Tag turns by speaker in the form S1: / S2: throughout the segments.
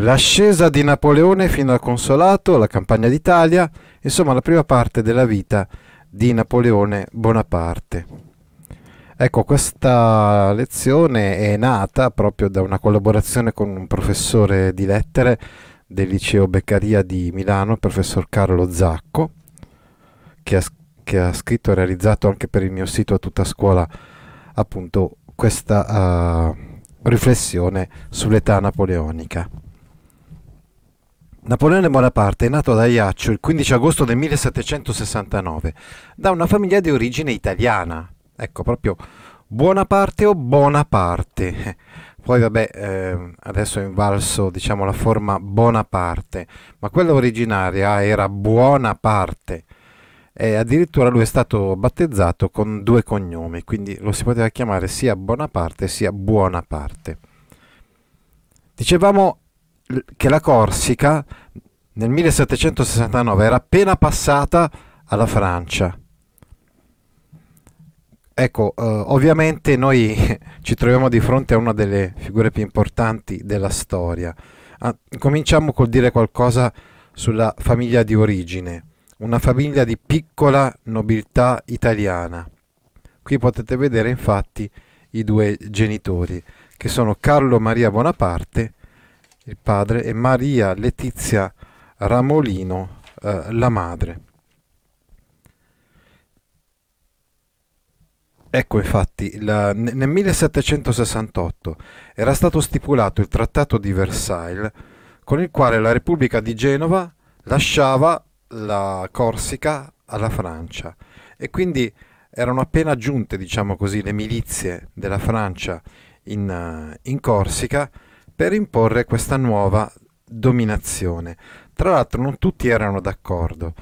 S1: L'ascesa di Napoleone fino al Consolato, la campagna d'Italia, insomma la prima parte della vita di Napoleone Bonaparte. Ecco, questa lezione è nata proprio da una collaborazione con un professore di lettere del liceo Beccaria di Milano, il professor Carlo Zacco, che ha, che ha scritto e realizzato anche per il mio sito a tutta scuola appunto questa uh, riflessione sull'età napoleonica. Napoleone Bonaparte è nato ad Ajaccio il 15 agosto del 1769 da una famiglia di origine italiana. Ecco, proprio Buonaparte o Bonaparte. Poi vabbè, eh, adesso è invalso diciamo la forma Bonaparte, ma quella originaria era Buonaparte. E addirittura lui è stato battezzato con due cognomi, quindi lo si poteva chiamare sia Bonaparte sia Buonaparte. Dicevamo che la Corsica nel 1769 era appena passata alla Francia. Ecco, eh, ovviamente noi ci troviamo di fronte a una delle figure più importanti della storia. Ah, cominciamo col dire qualcosa sulla famiglia di origine, una famiglia di piccola nobiltà italiana. Qui potete vedere infatti i due genitori, che sono Carlo Maria Bonaparte il padre, e Maria Letizia Ramolino, eh, la madre. Ecco infatti, la, nel 1768 era stato stipulato il Trattato di Versailles con il quale la Repubblica di Genova lasciava la Corsica alla Francia e quindi erano appena giunte, diciamo così, le milizie della Francia in, in Corsica per imporre questa nuova dominazione. Tra l'altro non tutti erano d'accordo.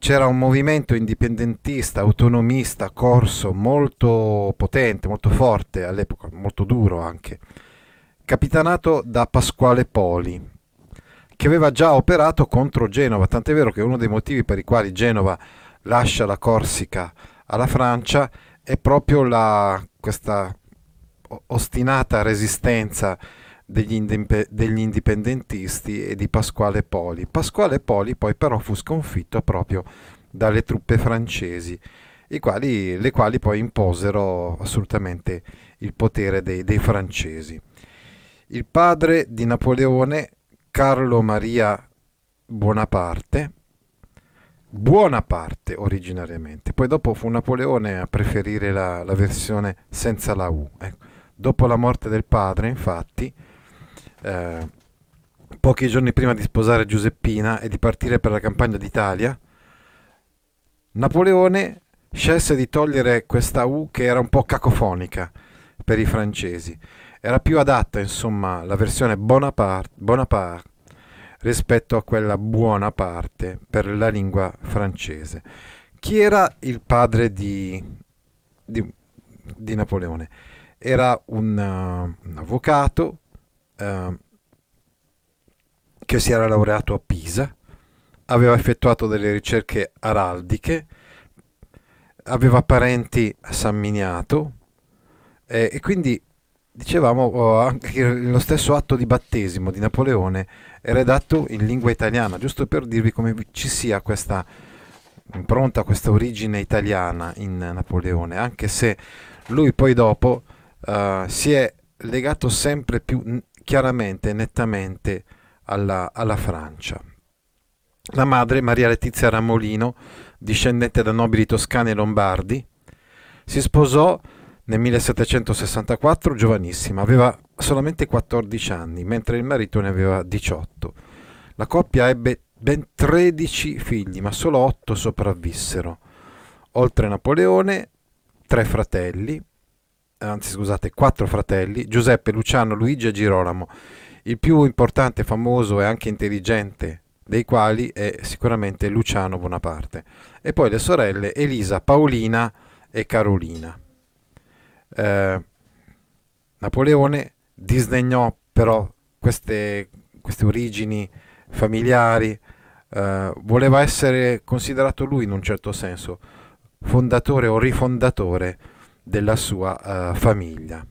S1: C'era un movimento indipendentista, autonomista, corso, molto potente, molto forte all'epoca, molto duro anche, capitanato da Pasquale Poli, che aveva già operato contro Genova, tant'è vero che uno dei motivi per i quali Genova lascia la Corsica alla Francia è proprio la, questa ostinata resistenza degli, indip- degli, indipendentisti e di Pasquale Poli. Pasquale Poli poi però fu sconfitto proprio dalle truppe francesi, quali, le quali poi imposero assolutamente il potere dei, dei francesi. Il padre di Napoleone, Carlo Maria Bonaparte, Buonaparte originariamente, poi dopo fu Napoleone a preferire la, la versione senza la U. Ecco. Dopo la morte del padre, infatti, eh, pochi giorni prima di sposare Giuseppina e di partire per la campagna d'Italia, Napoleone scelse di togliere questa U che era un po' cacofonica per i francesi. Era più adatta, insomma, la versione Bonaparte, Bonaparte rispetto a quella buona parte per la lingua francese. Chi era il padre di, di, di Napoleone? Era un, uh, un avvocato uh, che si era laureato a Pisa, aveva effettuato delle ricerche araldiche, aveva parenti a San Miniato eh, e quindi dicevamo oh, anche lo stesso atto di battesimo di Napoleone è redatto in lingua italiana, giusto per dirvi come ci sia questa impronta, questa origine italiana in Napoleone, anche se lui poi dopo uh, si è legato sempre più chiaramente e nettamente alla, alla Francia. La madre, Maria Letizia Ramolino, discendente da nobili toscani e lombardi, si sposò nel 1764 giovanissima, aveva solamente 14 anni, mentre il marito ne aveva 18. La coppia ebbe ben 13 figli, ma solo 8 sopravvissero. Oltre Napoleone, tre fratelli, anzi scusate, quattro fratelli, Giuseppe, Luciano, Luigi e Girolamo, il più importante, famoso e anche intelligente dei quali è sicuramente Luciano Bonaparte, e poi le sorelle Elisa, Paolina e Carolina. Eh, Napoleone disdegnò però queste, queste origini familiari, eh, voleva essere considerato lui in un certo senso fondatore o rifondatore della sua uh, famiglia.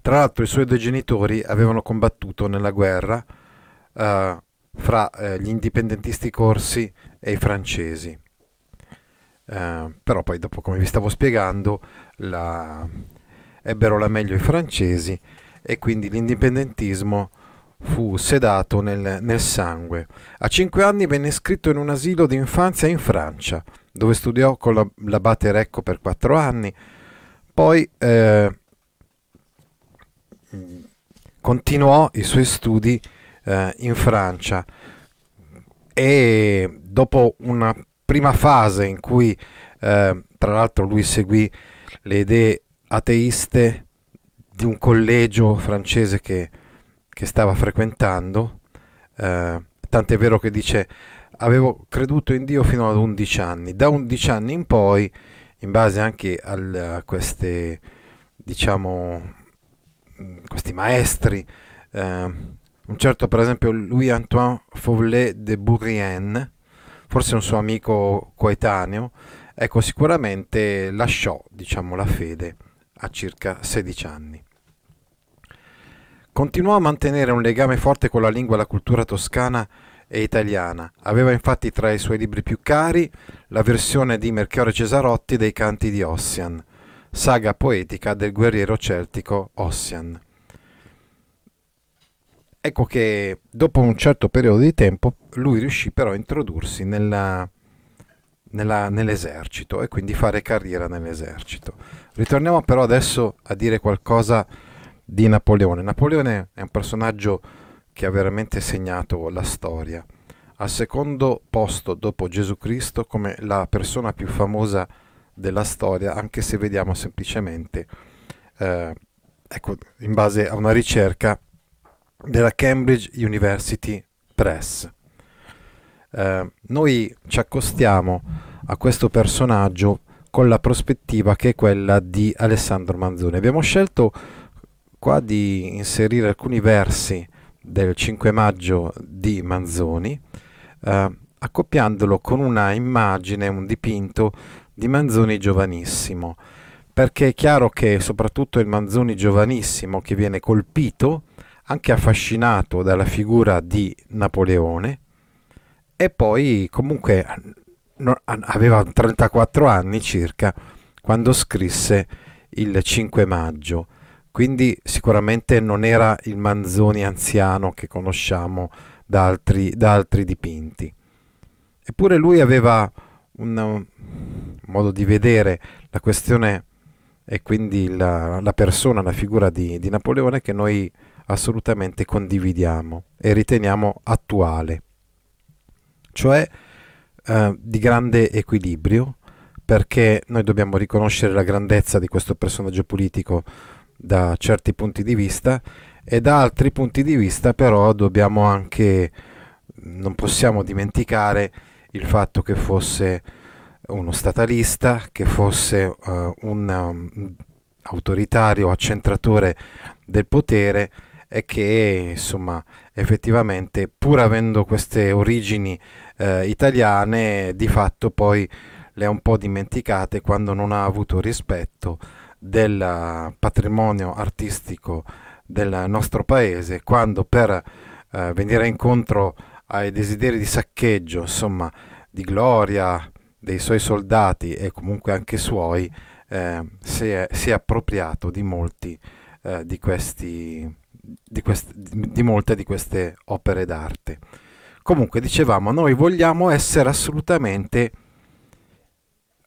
S1: Tra l'altro i suoi due genitori avevano combattuto nella guerra uh, fra uh, gli indipendentisti corsi e i francesi. però poi dopo, come vi stavo spiegando, la... ebbero la meglio i francesi e quindi l'indipendentismo fu sedato nel, nel sangue. A cinque anni venne iscritto in un asilo di infanzia in Francia dove studiò con la, l'abate Recco per quattro anni, poi eh, continuò i suoi studi eh, in Francia. E dopo una prima fase in cui eh, tra l'altro lui seguì le idee ateiste di un collegio francese che, che stava frequentando, eh, tant'è vero che dice avevo creduto in Dio fino ad 11 anni. Da 11 anni in poi, in base anche a queste, diciamo, questi maestri, eh, un certo per esempio Louis-Antoine Fauvelet de Bourrienne, forse un suo amico coetaneo, ecco sicuramente lasciò diciamo, la fede a circa 16 anni. Continuò a mantenere un legame forte con la lingua e la cultura toscana e italiana. Aveva infatti tra i suoi libri più cari la versione di Melchiorre Cesarotti dei canti di Ossian, saga poetica del guerriero celtico Ossian. Ecco che dopo un certo periodo di tempo lui riuscì però a introdursi nella, nella, nell'esercito e quindi fare carriera nell'esercito. Ritorniamo però adesso a dire qualcosa di Napoleone. Napoleone è un personaggio che ha veramente segnato la storia. Al secondo posto dopo Gesù Cristo come la persona più famosa della storia, anche se vediamo semplicemente, eh, ecco, in base a una ricerca della Cambridge University Press. Eh, noi ci accostiamo a questo personaggio con la prospettiva che è quella di Alessandro Manzoni. Abbiamo scelto qua di inserire alcuni versi del 5 maggio di Manzoni, eh, accoppiandolo con una immagine, un dipinto di Manzoni giovanissimo, perché è chiaro che soprattutto il Manzoni giovanissimo che viene colpito, anche affascinato dalla figura di Napoleone, e poi comunque aveva 34 anni circa quando scrisse il 5 maggio quindi sicuramente non era il Manzoni anziano che conosciamo da altri, da altri dipinti. Eppure lui aveva un modo di vedere la questione e quindi la, la persona, la figura di, di, Napoleone che noi assolutamente condividiamo e riteniamo attuale, cioè eh, di grande equilibrio, perché noi dobbiamo riconoscere la grandezza di questo personaggio politico da certi punti di vista e da altri punti di vista però dobbiamo anche non possiamo dimenticare il fatto che fosse uno statalista, che fosse uh, un um, autoritario accentratore del potere e che insomma effettivamente pur avendo queste origini uh, italiane di fatto poi le ha un po' dimenticate quando non ha avuto rispetto del patrimonio artistico del nostro paese, quando per eh, venire incontro ai desideri di saccheggio, insomma, di gloria dei suoi soldati e comunque anche suoi, eh, si, è, si, è, appropriato di molti eh, di, questi, di, queste, di molte di queste opere d'arte. Comunque dicevamo, noi vogliamo essere assolutamente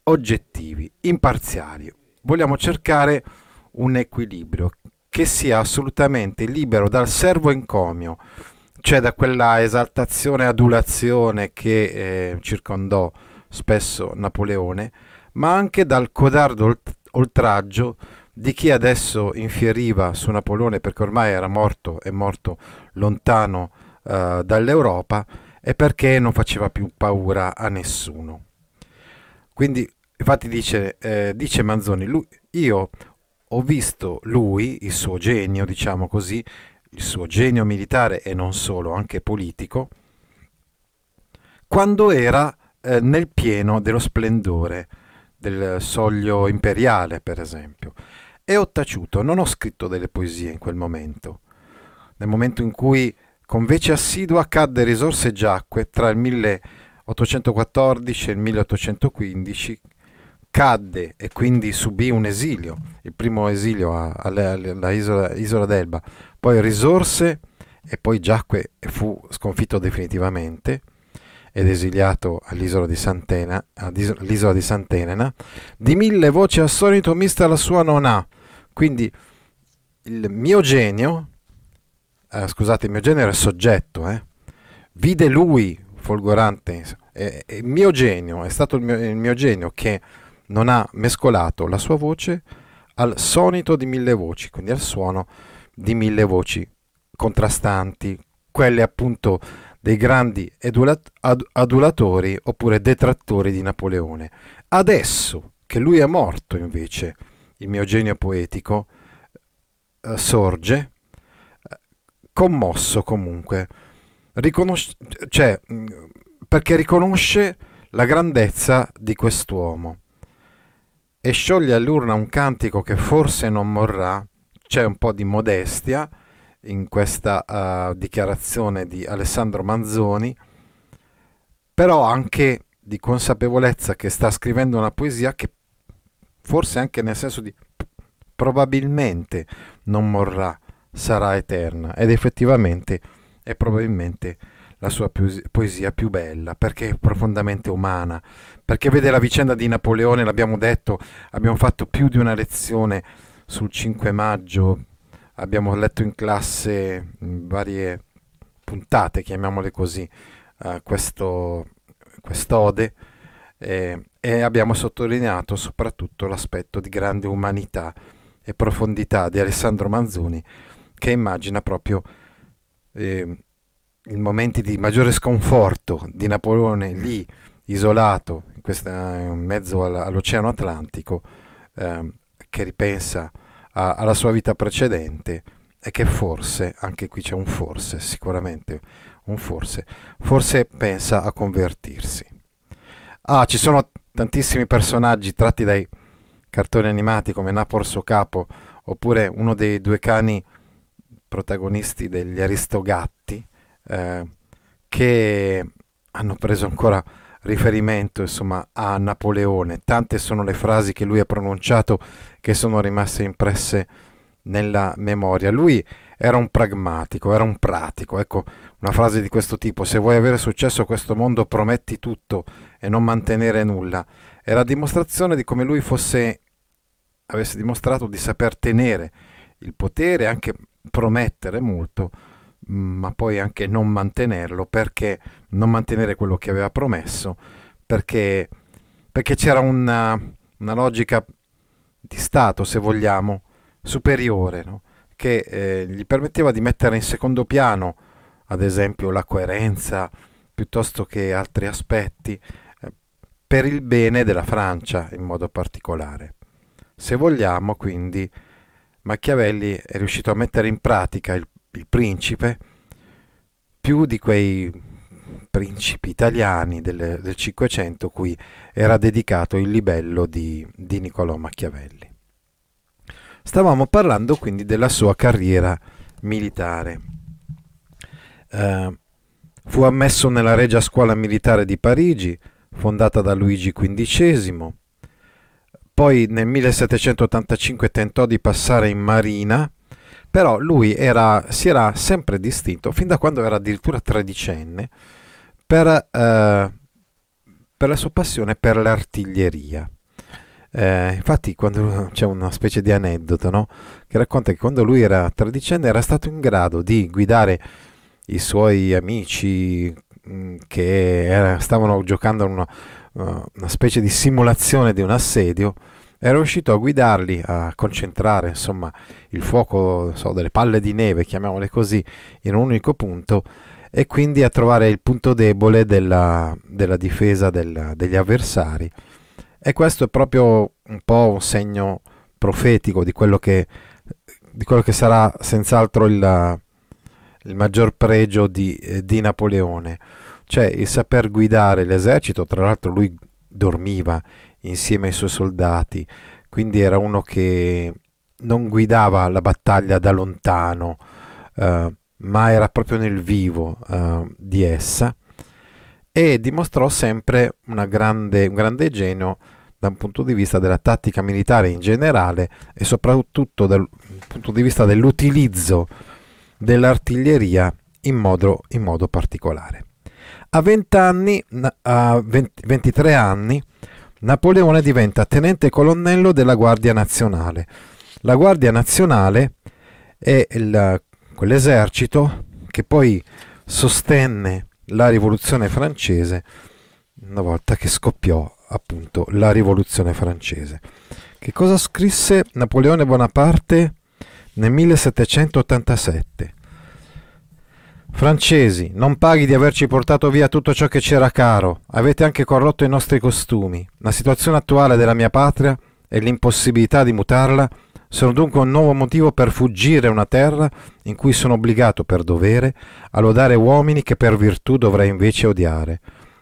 S1: oggettivi, imparziali, vogliamo cercare un equilibrio che sia assolutamente libero dal servo encomio, cioè da quella esaltazione e adulazione che eh, circondò spesso Napoleone, ma anche dal codardo oltraggio di chi adesso infieriva su Napoleone perché ormai era morto e morto lontano uh, dall'Europa e perché non faceva più paura a nessuno. Quindi, infatti, dice, eh, dice Manzoni: lui, Io ho visto lui, il suo genio, diciamo così, il suo genio militare e non solo, anche politico, quando era eh, nel pieno dello splendore del soglio imperiale, per esempio. E ho taciuto, non ho scritto delle poesie in quel momento. Nel momento in cui con vece assidua cadde risorse giacque tra il 1814 e il 1815, cadde e quindi subì un esilio, il primo esilio alla isola, isola d'Elba, poi risorse e poi giacque e fu sconfitto definitivamente ed esiliato all'isola di, Santena, all'isola di Sant'Elena, di mille voci al solito mista la sua non ha. Quindi il mio genio, eh, scusate, il mio genio era soggetto, eh, vide lui folgorante, e, il mio genio, è stato il mio, il mio genio che non ha mescolato la sua voce al sonito di mille voci, quindi al suono di mille voci contrastanti, quelle appunto dei grandi adulatori oppure detrattori di Napoleone. Adesso che lui è morto invece, il mio genio poetico eh, sorge, commosso comunque, riconos- cioè, perché riconosce la grandezza di quest'uomo e scioglie all'urna un cantico che forse non morrà, c'è un po' di modestia, in questa uh, dichiarazione di Alessandro Manzoni, però anche di consapevolezza che sta scrivendo una poesia che forse anche nel senso di probabilmente non morrà, sarà eterna. Ed effettivamente è probabilmente la sua poesia più bella perché è profondamente umana, perché vede la vicenda di Napoleone, l'abbiamo detto, abbiamo fatto più di una lezione sul 5 maggio abbiamo letto in classe in varie puntate, chiamiamole così, uh, questo, quest'ode eh, e abbiamo sottolineato soprattutto l'aspetto di grande umanità e profondità di Alessandro Manzoni che immagina proprio eh, in momenti di maggiore sconforto di Napoleone lì isolato questa, in mezzo all'Oceano Atlantico eh, che ripensa a, alla sua vita precedente e che forse, anche qui c'è un forse, sicuramente un forse, forse pensa a convertirsi. Ah, ci sono tantissimi personaggi tratti dai cartoni animati come Napor capo oppure uno dei due cani protagonisti degli Aristogatti eh, che hanno preso ancora riferimento insomma, a Napoleone. Tante sono le frasi che lui ha pronunciato che sono rimaste impresse nella memoria. Lui era un pragmatico, era un pratico. Ecco, una frase di questo tipo, se vuoi avere successo a questo mondo prometti tutto e non mantenere nulla. Era dimostrazione di come lui fosse, avesse dimostrato di saper tenere il potere, anche promettere molto, ma poi anche non mantenerlo, perché non mantenere quello che aveva promesso, perché, perché c'era una, una, logica di Stato, se vogliamo, superiore, no? che eh, gli permetteva di mettere in secondo piano, ad esempio, la coerenza piuttosto che altri aspetti, eh, per il bene della Francia in modo particolare. Se vogliamo, quindi, Machiavelli è riuscito a mettere in pratica il il principe, più di quei principi italiani del, del Cinquecento cui era dedicato il libello di, di Niccolò Machiavelli. Stavamo parlando quindi della sua carriera militare. Eh, fu ammesso nella Regia Scuola Militare di Parigi, fondata da Luigi XV. Poi nel 1785 tentò di passare in marina, però lui era, si era sempre distinto, fin da quando era addirittura tredicenne, per, eh, per la sua passione per l'artiglieria. Eh, infatti, quando c'è una specie di aneddoto no? che racconta che quando lui era tredicenne era stato in grado di guidare i suoi amici mh, mm, che era, stavano giocando a una, una specie di simulazione di un assedio era riuscito a guidarli, a concentrare insomma, il fuoco so, delle palle di neve, chiamiamole così, in un unico punto e quindi a trovare il punto debole della, della difesa del, degli avversari. E questo è proprio un po' un segno profetico di quello che, di quello che sarà senz'altro il, il maggior pregio di, eh, di Napoleone, cioè il saper guidare l'esercito, tra l'altro lui dormiva insieme ai suoi soldati, quindi era uno che non guidava la battaglia da lontano, eh, ma era proprio nel vivo eh, di essa e dimostrò sempre grande, un grande genio da un punto di vista della tattica militare in generale e soprattutto dal punto di vista dell'utilizzo dell'artiglieria in modo, in modo particolare. A 20 anni, a 20, 23 anni, Napoleone diventa tenente colonnello della Guardia Nazionale. La Guardia Nazionale è il, quell'esercito che poi sostenne la rivoluzione francese una volta che scoppiò appunto la rivoluzione francese. Che cosa scrisse Napoleone Bonaparte nel 1787? Francesi, non paghi di averci portato via tutto ciò che c'era caro, avete anche corrotto i nostri costumi. La situazione attuale della mia patria e l'impossibilità di mutarla sono dunque un nuovo motivo per fuggire una terra in cui sono obbligato per dovere a lodare uomini che per virtù dovrei invece odiare.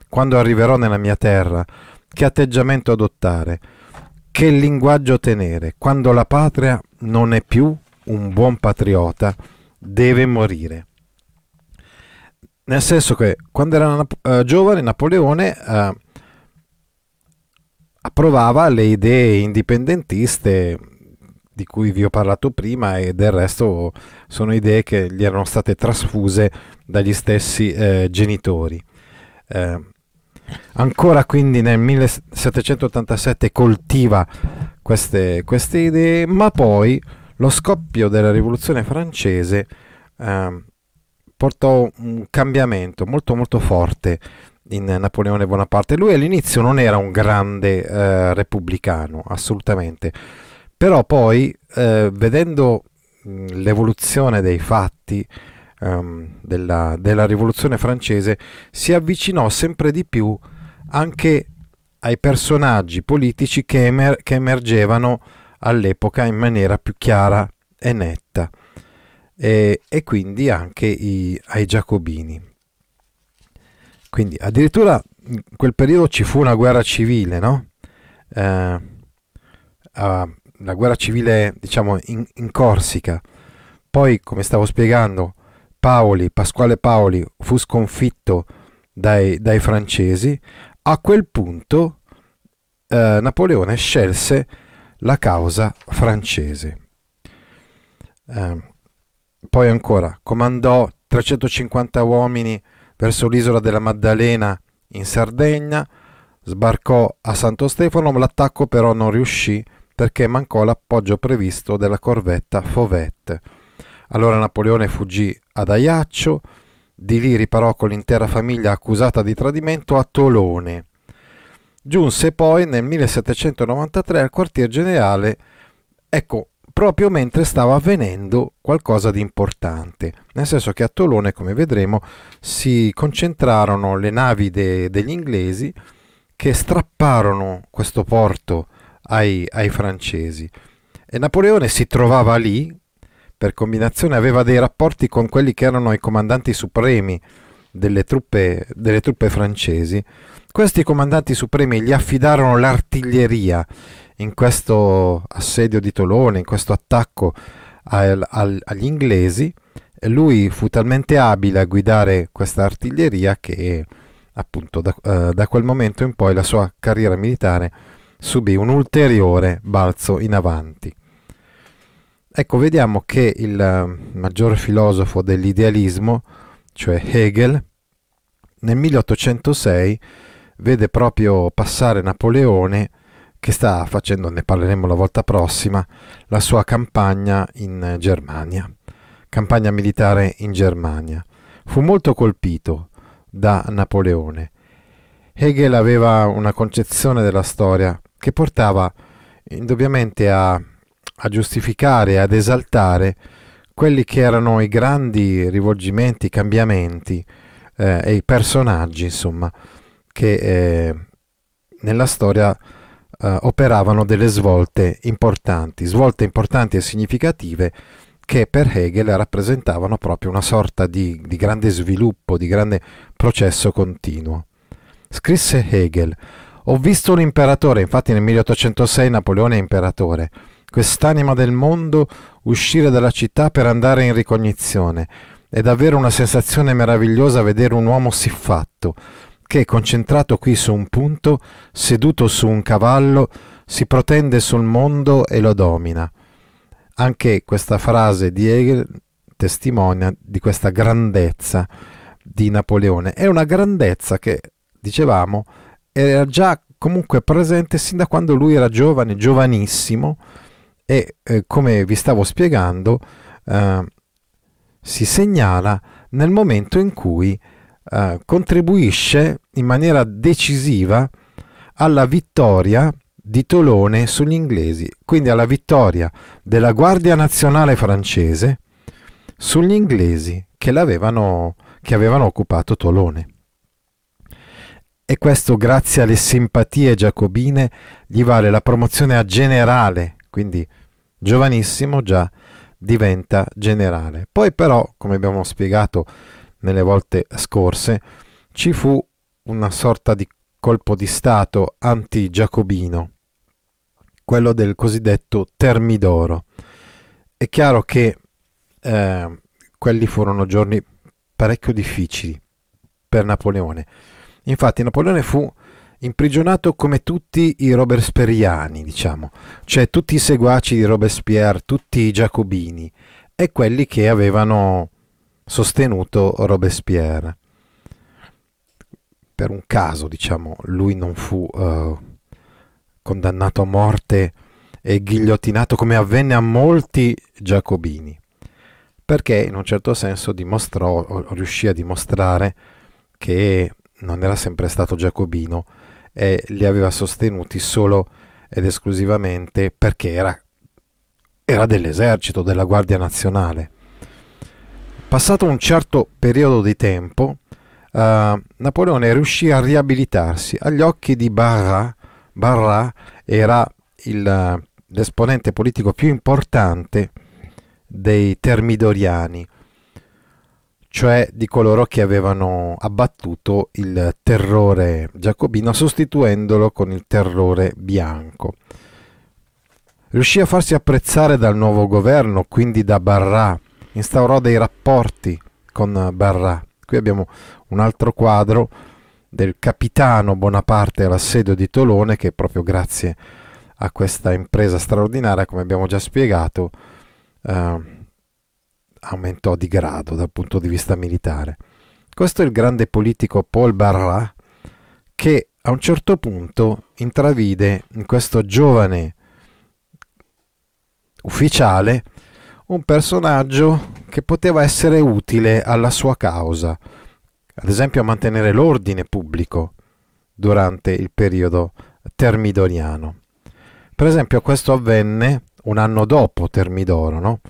S1: Quando arriverò nella mia terra, che atteggiamento adottare, che linguaggio tenere, quando la patria non è più un buon patriota, deve morire nel senso che quando era uh, giovane Napoleone uh, approvava le idee indipendentiste di cui vi ho parlato prima e del resto sono idee che gli erano state trasfuse dagli stessi eh, genitori. Eh, ancora quindi nel 1787 coltiva queste, queste, idee, ma poi lo scoppio della rivoluzione francese eh, portò un cambiamento molto molto forte in Napoleone Bonaparte. Lui all'inizio non era un grande eh, repubblicano, assolutamente, però poi eh, vedendo l'evoluzione dei fatti um, della, della rivoluzione francese si avvicinò sempre di più anche ai personaggi politici che, emer- che emergevano all'epoca in maniera più chiara e netta e, e quindi anche i, ai giacobini. Quindi addirittura in quel periodo ci fu una guerra civile, no? Eh, la guerra civile diciamo in, in, Corsica. Poi, come stavo spiegando, Paoli, Pasquale Paoli fu sconfitto dai, dai francesi. A quel punto eh, Napoleone scelse la causa francese. Eh, poi ancora, comandò 350 uomini verso l'isola della Maddalena in Sardegna, sbarcò a Santo Stefano, l'attacco però non riuscì perché mancò l'appoggio previsto della corvetta Fauvet. Allora Napoleone fuggì ad Ajaccio, di lì riparò con l'intera famiglia accusata di tradimento a Tolone. Giunse poi nel 1793 al quartier generale, ecco, proprio mentre stava avvenendo qualcosa di importante, nel senso che a Tolone, come vedremo, si concentrarono le navi de- degli inglesi che strapparono questo porto ai, ai francesi e Napoleone si trovava lì, per combinazione aveva dei rapporti con quelli che erano i comandanti supremi delle truppe, delle truppe francesi. Questi comandanti supremi gli affidarono l'artiglieria in questo assedio di Tolone, in questo attacco al, al, agli inglesi, lui fu talmente abile a guidare questa artiglieria che appunto da, uh, da quel momento in poi la sua carriera militare subì un ulteriore balzo in avanti. Ecco, vediamo che il maggior filosofo dell'idealismo, cioè Hegel, nel 1806 vede proprio passare Napoleone che sta facendo, ne parleremo la volta prossima, la sua campagna in Germania, campagna militare in Germania. Fu molto colpito da Napoleone. Hegel aveva una concezione della storia che portava indubbiamente a, a giustificare, ad esaltare quelli che erano i grandi rivolgimenti, i cambiamenti eh, e i personaggi, insomma, che eh, nella storia eh, operavano delle svolte importanti, svolte importanti e significative che per Hegel rappresentavano proprio una sorta di, di grande sviluppo, di grande processo continuo. Scrisse Hegel, ho visto un imperatore, infatti nel 1806 Napoleone è imperatore, quest'anima del mondo uscire dalla città per andare in ricognizione. È davvero una sensazione meravigliosa vedere un uomo siffatto, che, concentrato qui su un punto, seduto su un cavallo, si protende sul mondo e lo domina. Anche questa frase di Hegel testimonia di questa grandezza di Napoleone. È una grandezza che, dicevamo, era già comunque presente sin da quando lui era giovane, giovanissimo, e eh, come vi stavo spiegando, eh, si segnala nel momento in cui eh, contribuisce in maniera decisiva alla vittoria di Tolone sugli inglesi, quindi alla vittoria della Guardia Nazionale francese sugli inglesi che, che avevano occupato Tolone. E questo grazie alle simpatie giacobine gli vale la promozione a generale, quindi giovanissimo già diventa generale. Poi però, come abbiamo spiegato nelle volte scorse, ci fu una sorta di colpo di Stato anti-giacobino, quello del cosiddetto Termidoro. È chiaro che eh, quelli furono giorni parecchio difficili per Napoleone. Infatti Napoleone fu imprigionato come tutti i robesperiani, diciamo, cioè tutti i seguaci di Robespierre, tutti i giacobini e quelli che avevano sostenuto Robespierre. Per un caso, diciamo, lui non fu uh, condannato a morte e ghigliottinato come avvenne a molti giacobini, perché in un certo senso dimostrò, riuscì a dimostrare che non era sempre stato giacobino e li aveva sostenuti solo ed esclusivamente perché era, era dell'esercito, della Guardia Nazionale. Passato un certo periodo di tempo, uh, Napoleone riuscì a riabilitarsi. Agli occhi di Barra, Barra era il, l'esponente politico più importante dei Termidoriani, cioè di coloro che avevano abbattuto il terrore giacobino sostituendolo con il terrore bianco. Riuscì a farsi apprezzare dal nuovo governo, quindi da Barra, instaurò dei rapporti con Barra. Qui abbiamo un altro quadro del capitano Bonaparte all'assedio di Tolone che proprio grazie a questa impresa straordinaria, come abbiamo già spiegato, eh, aumentò di grado dal punto di vista militare. Questo è il grande politico Paul Barras che a un certo punto intravide in questo giovane ufficiale un personaggio che poteva essere utile alla sua causa, ad esempio a mantenere l'ordine pubblico durante il periodo termidoriano. Per esempio questo avvenne un anno dopo Termidoro, no?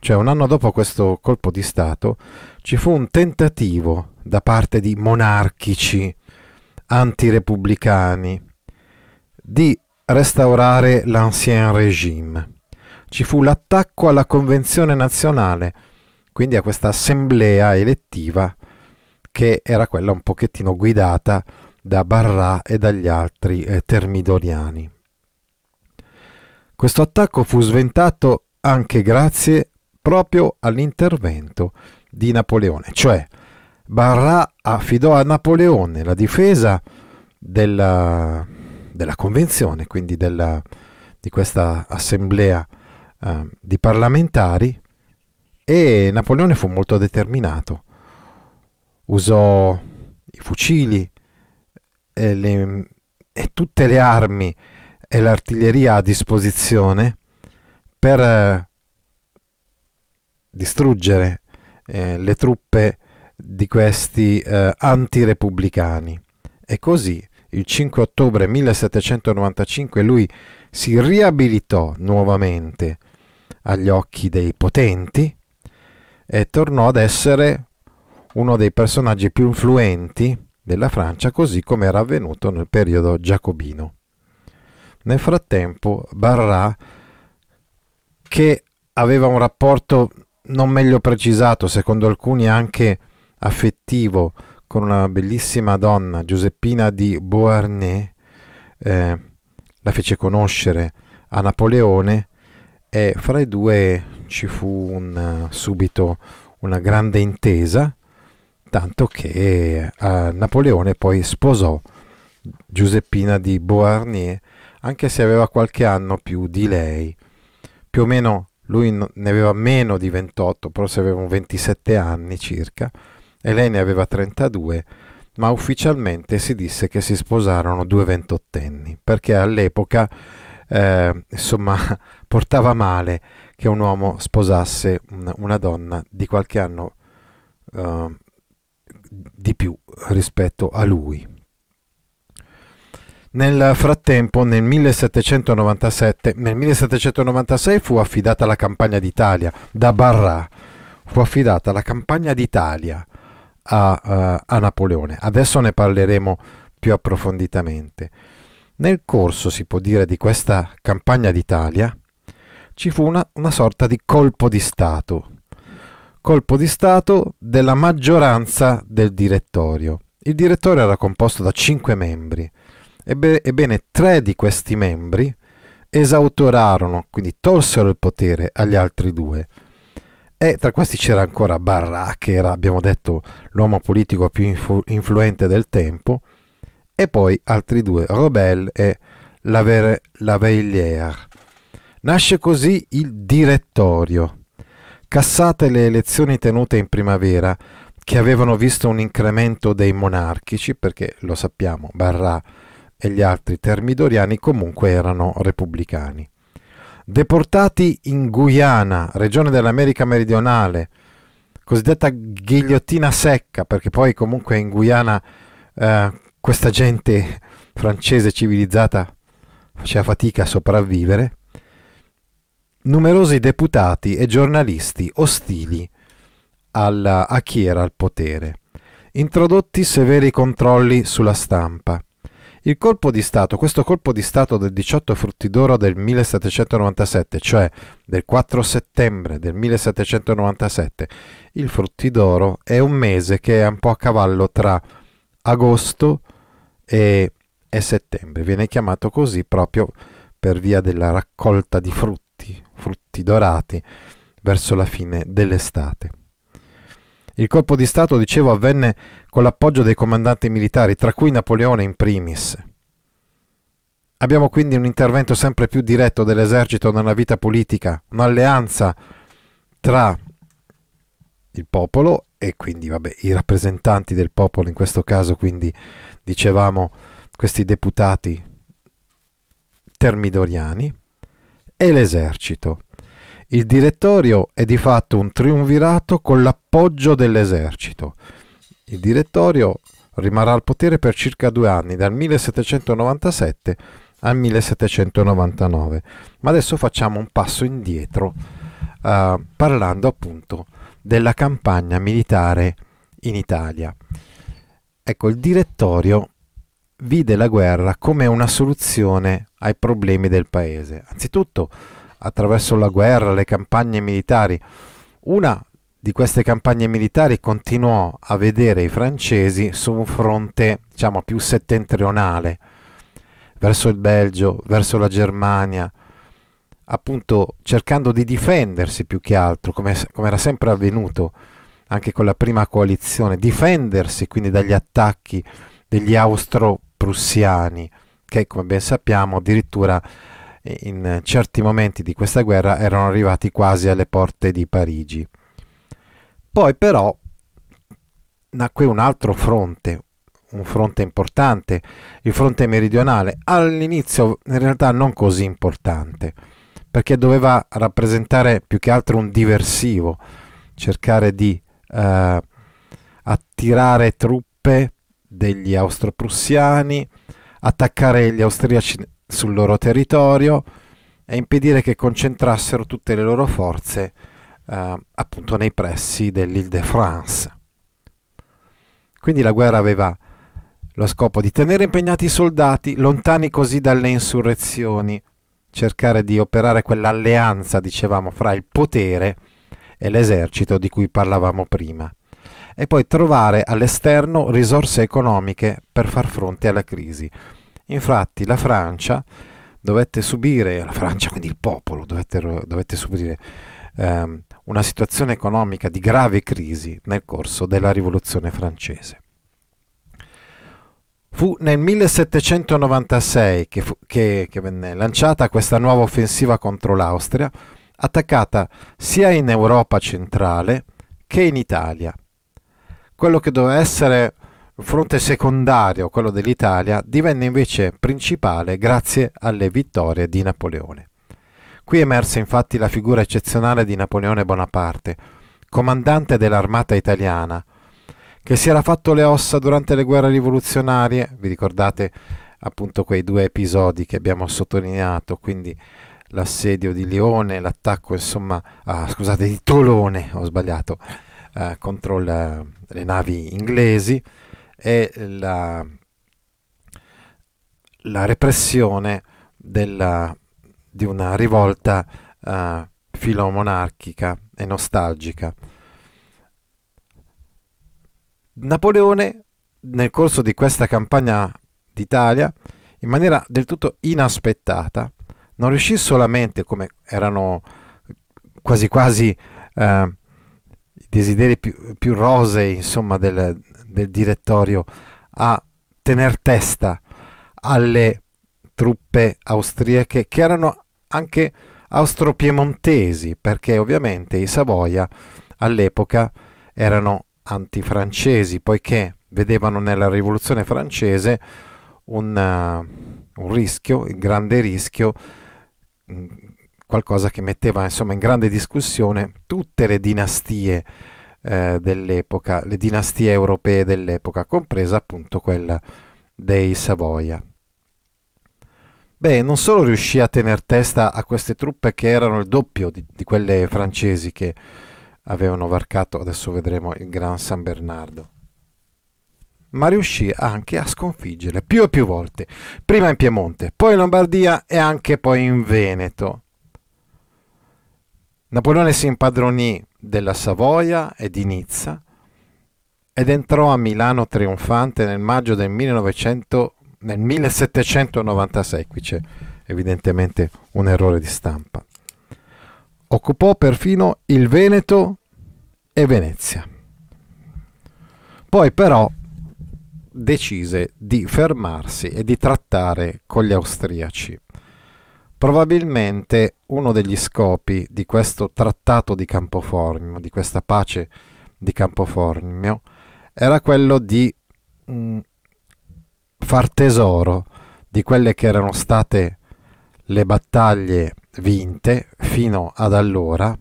S1: Cioè un anno dopo questo colpo di Stato ci fu un tentativo da parte di monarchici antirepubblicani di restaurare l'ancien régime. Ci fu l'attacco alla Convenzione nazionale, quindi a questa assemblea elettiva che era quella un pochettino guidata da Barra e dagli altri eh, termidoriani. Questo attacco fu sventato anche grazie proprio all'intervento di Napoleone, cioè Barra affidò a Napoleone la difesa della, della convenzione, quindi della, di questa assemblea uh, di parlamentari e Napoleone fu molto determinato. Usò i fucili e, le, e tutte le armi e l'artiglieria a disposizione per eh, distruggere eh, le truppe di questi eh, antirepubblicani. E così il 5 ottobre 1795 lui si riabilitò nuovamente agli occhi dei potenti e tornò ad essere uno dei personaggi più influenti della Francia, così come era avvenuto nel periodo giacobino. Nel frattempo, Barras, che aveva un rapporto non meglio precisato, secondo alcuni anche affettivo, con una bellissima donna, Giuseppina di Beauharnais, eh, la fece conoscere a Napoleone e fra i due ci fu un, subito una grande intesa, tanto che eh, Napoleone poi sposò Giuseppina di Beauharnais, anche se aveva qualche anno più di lei. Più o meno lui ne aveva meno di 28, forse aveva 27 anni circa, e lei ne aveva 32, ma ufficialmente si disse che si sposarono due ventottenni, perché all'epoca eh, insomma portava male che un uomo sposasse una, donna di qualche anno uh, di più rispetto a lui. Nel frattempo, nel 1797, nel 1796 fu affidata la campagna d'Italia da Barra, fu affidata la campagna d'Italia a, uh, a Napoleone. Adesso ne parleremo più approfonditamente. Nel corso, si può dire, di questa campagna d'Italia ci fu una, una sorta di colpo di Stato. Colpo di Stato della maggioranza del direttorio. Il direttorio era composto da cinque membri. Ebbe, ebbene, tre di questi membri esautorarono, quindi tolsero il potere agli altri due e tra questi c'era ancora Barra, che era, abbiamo detto, l'uomo politico più influ- influente del tempo, e poi altri due, Robel e Laveillière. Nasce così il direttorio. Cassate le elezioni tenute in primavera, che avevano visto un incremento dei monarchici, perché lo sappiamo, Barra e gli altri termidoriani comunque erano repubblicani deportati in Guyana, regione dell'America meridionale, cosiddetta ghigliottina secca, perché poi comunque in Guyana eh, questa gente francese civilizzata faceva fatica a sopravvivere, numerosi deputati e giornalisti ostili alla, a chi era al potere, introdotti severi controlli sulla stampa, il colpo di Stato, questo colpo di Stato del 18 Fruttidoro del 1797, cioè del 4 settembre del 1797, il Fruttidoro è un mese che è un po' a cavallo tra agosto e, e settembre, viene chiamato così proprio per via della raccolta di frutti, frutti dorati, verso la fine dell'estate. Il colpo di Stato, dicevo, avvenne con l'appoggio dei comandanti militari, tra cui Napoleone in primis. Abbiamo quindi un intervento sempre più diretto dell'esercito nella vita politica, un'alleanza tra il popolo e quindi vabbè, i rappresentanti del popolo, in questo caso quindi dicevamo questi deputati termidoriani, e l'esercito. Il direttorio è di fatto un triunvirato con l'appoggio dell'esercito. Il direttorio rimarrà al potere per circa due anni, dal 1797 al 1799. Ma adesso facciamo un passo indietro, uh, parlando appunto della campagna militare in Italia. Ecco, il direttorio vide la guerra come una soluzione ai problemi del paese. Anzitutto, attraverso la guerra, le campagne militari. Una di queste campagne militari continuò a vedere i francesi su un fronte, diciamo, più settentrionale, verso il Belgio, verso la Germania, appunto cercando di difendersi più che altro, come, come era sempre avvenuto anche con la prima coalizione, difendersi quindi dagli attacchi degli austro-prussiani, che come ben sappiamo addirittura in certi momenti di questa guerra erano arrivati quasi alle porte di Parigi. Poi però nacque un altro fronte, un fronte importante, il fronte meridionale, all'inizio in realtà non così importante, perché doveva rappresentare più che altro un diversivo, cercare di eh, attirare truppe degli austro-prussiani, attaccare gli austriaci sul loro territorio e impedire che concentrassero tutte le loro forze eh, appunto nei pressi dell'Île-de-France. Quindi la guerra aveva lo scopo di tenere impegnati i soldati, lontani così dalle insurrezioni, cercare di operare quell'alleanza, dicevamo, fra il potere e l'esercito di cui parlavamo prima, e poi trovare all'esterno risorse economiche per far fronte alla crisi. Infatti la Francia dovette subire, la Francia quindi il popolo, dovette, dovette subire ehm, una situazione economica di grave crisi nel corso della rivoluzione francese. Fu nel 1796 che, fu, che, che venne lanciata questa nuova offensiva contro l'Austria, attaccata sia in Europa centrale che in Italia. Quello che doveva essere il fronte secondario, quello dell'Italia, divenne invece principale grazie alle vittorie di Napoleone. Qui emerse infatti la figura eccezionale di Napoleone Bonaparte, comandante dell'armata italiana, che si era fatto le ossa durante le guerre rivoluzionarie, vi ricordate appunto quei due episodi che abbiamo sottolineato, quindi l'assedio di Lione, l'attacco insomma, ah, scusate, di Tolone, ho sbagliato, eh, contro la, le navi inglesi, è la, la repressione della, di una rivolta uh, filomonarchica e nostalgica. Napoleone, nel corso di questa campagna d'Italia, in maniera del tutto inaspettata, non riuscì solamente, come erano quasi quasi eh, i desideri più, più rosei insomma, del, del direttorio a tener testa alle truppe austriache che erano anche austro-piemontesi, perché ovviamente i Savoia all'epoca erano antifrancesi, poiché vedevano nella rivoluzione francese un, uh, un rischio, il grande rischio, qualcosa che metteva insomma in grande discussione tutte le dinastie eh, dell'epoca, le dinastie europee dell'epoca, compresa appunto quella dei Savoia. Beh, non solo riuscì a tenere testa a queste truppe che erano il doppio di, di quelle francesi che avevano varcato, adesso vedremo, il Gran San Bernardo, ma riuscì anche a sconfiggerle più e più volte, prima in Piemonte, poi in Lombardia e anche poi in Veneto. Napoleone si impadronì della Savoia e di Nizza ed entrò a Milano trionfante nel maggio del, 1900, nel 1796. Qui c'è evidentemente un errore di stampa. Occupò perfino il Veneto e Venezia. Poi però decise di fermarsi e di trattare con gli austriaci. Probabilmente uno degli scopi di questo trattato di Campoformio, di questa pace di Campoformio, era quello di mh, mm, far tesoro di quelle che erano state le battaglie vinte fino ad allora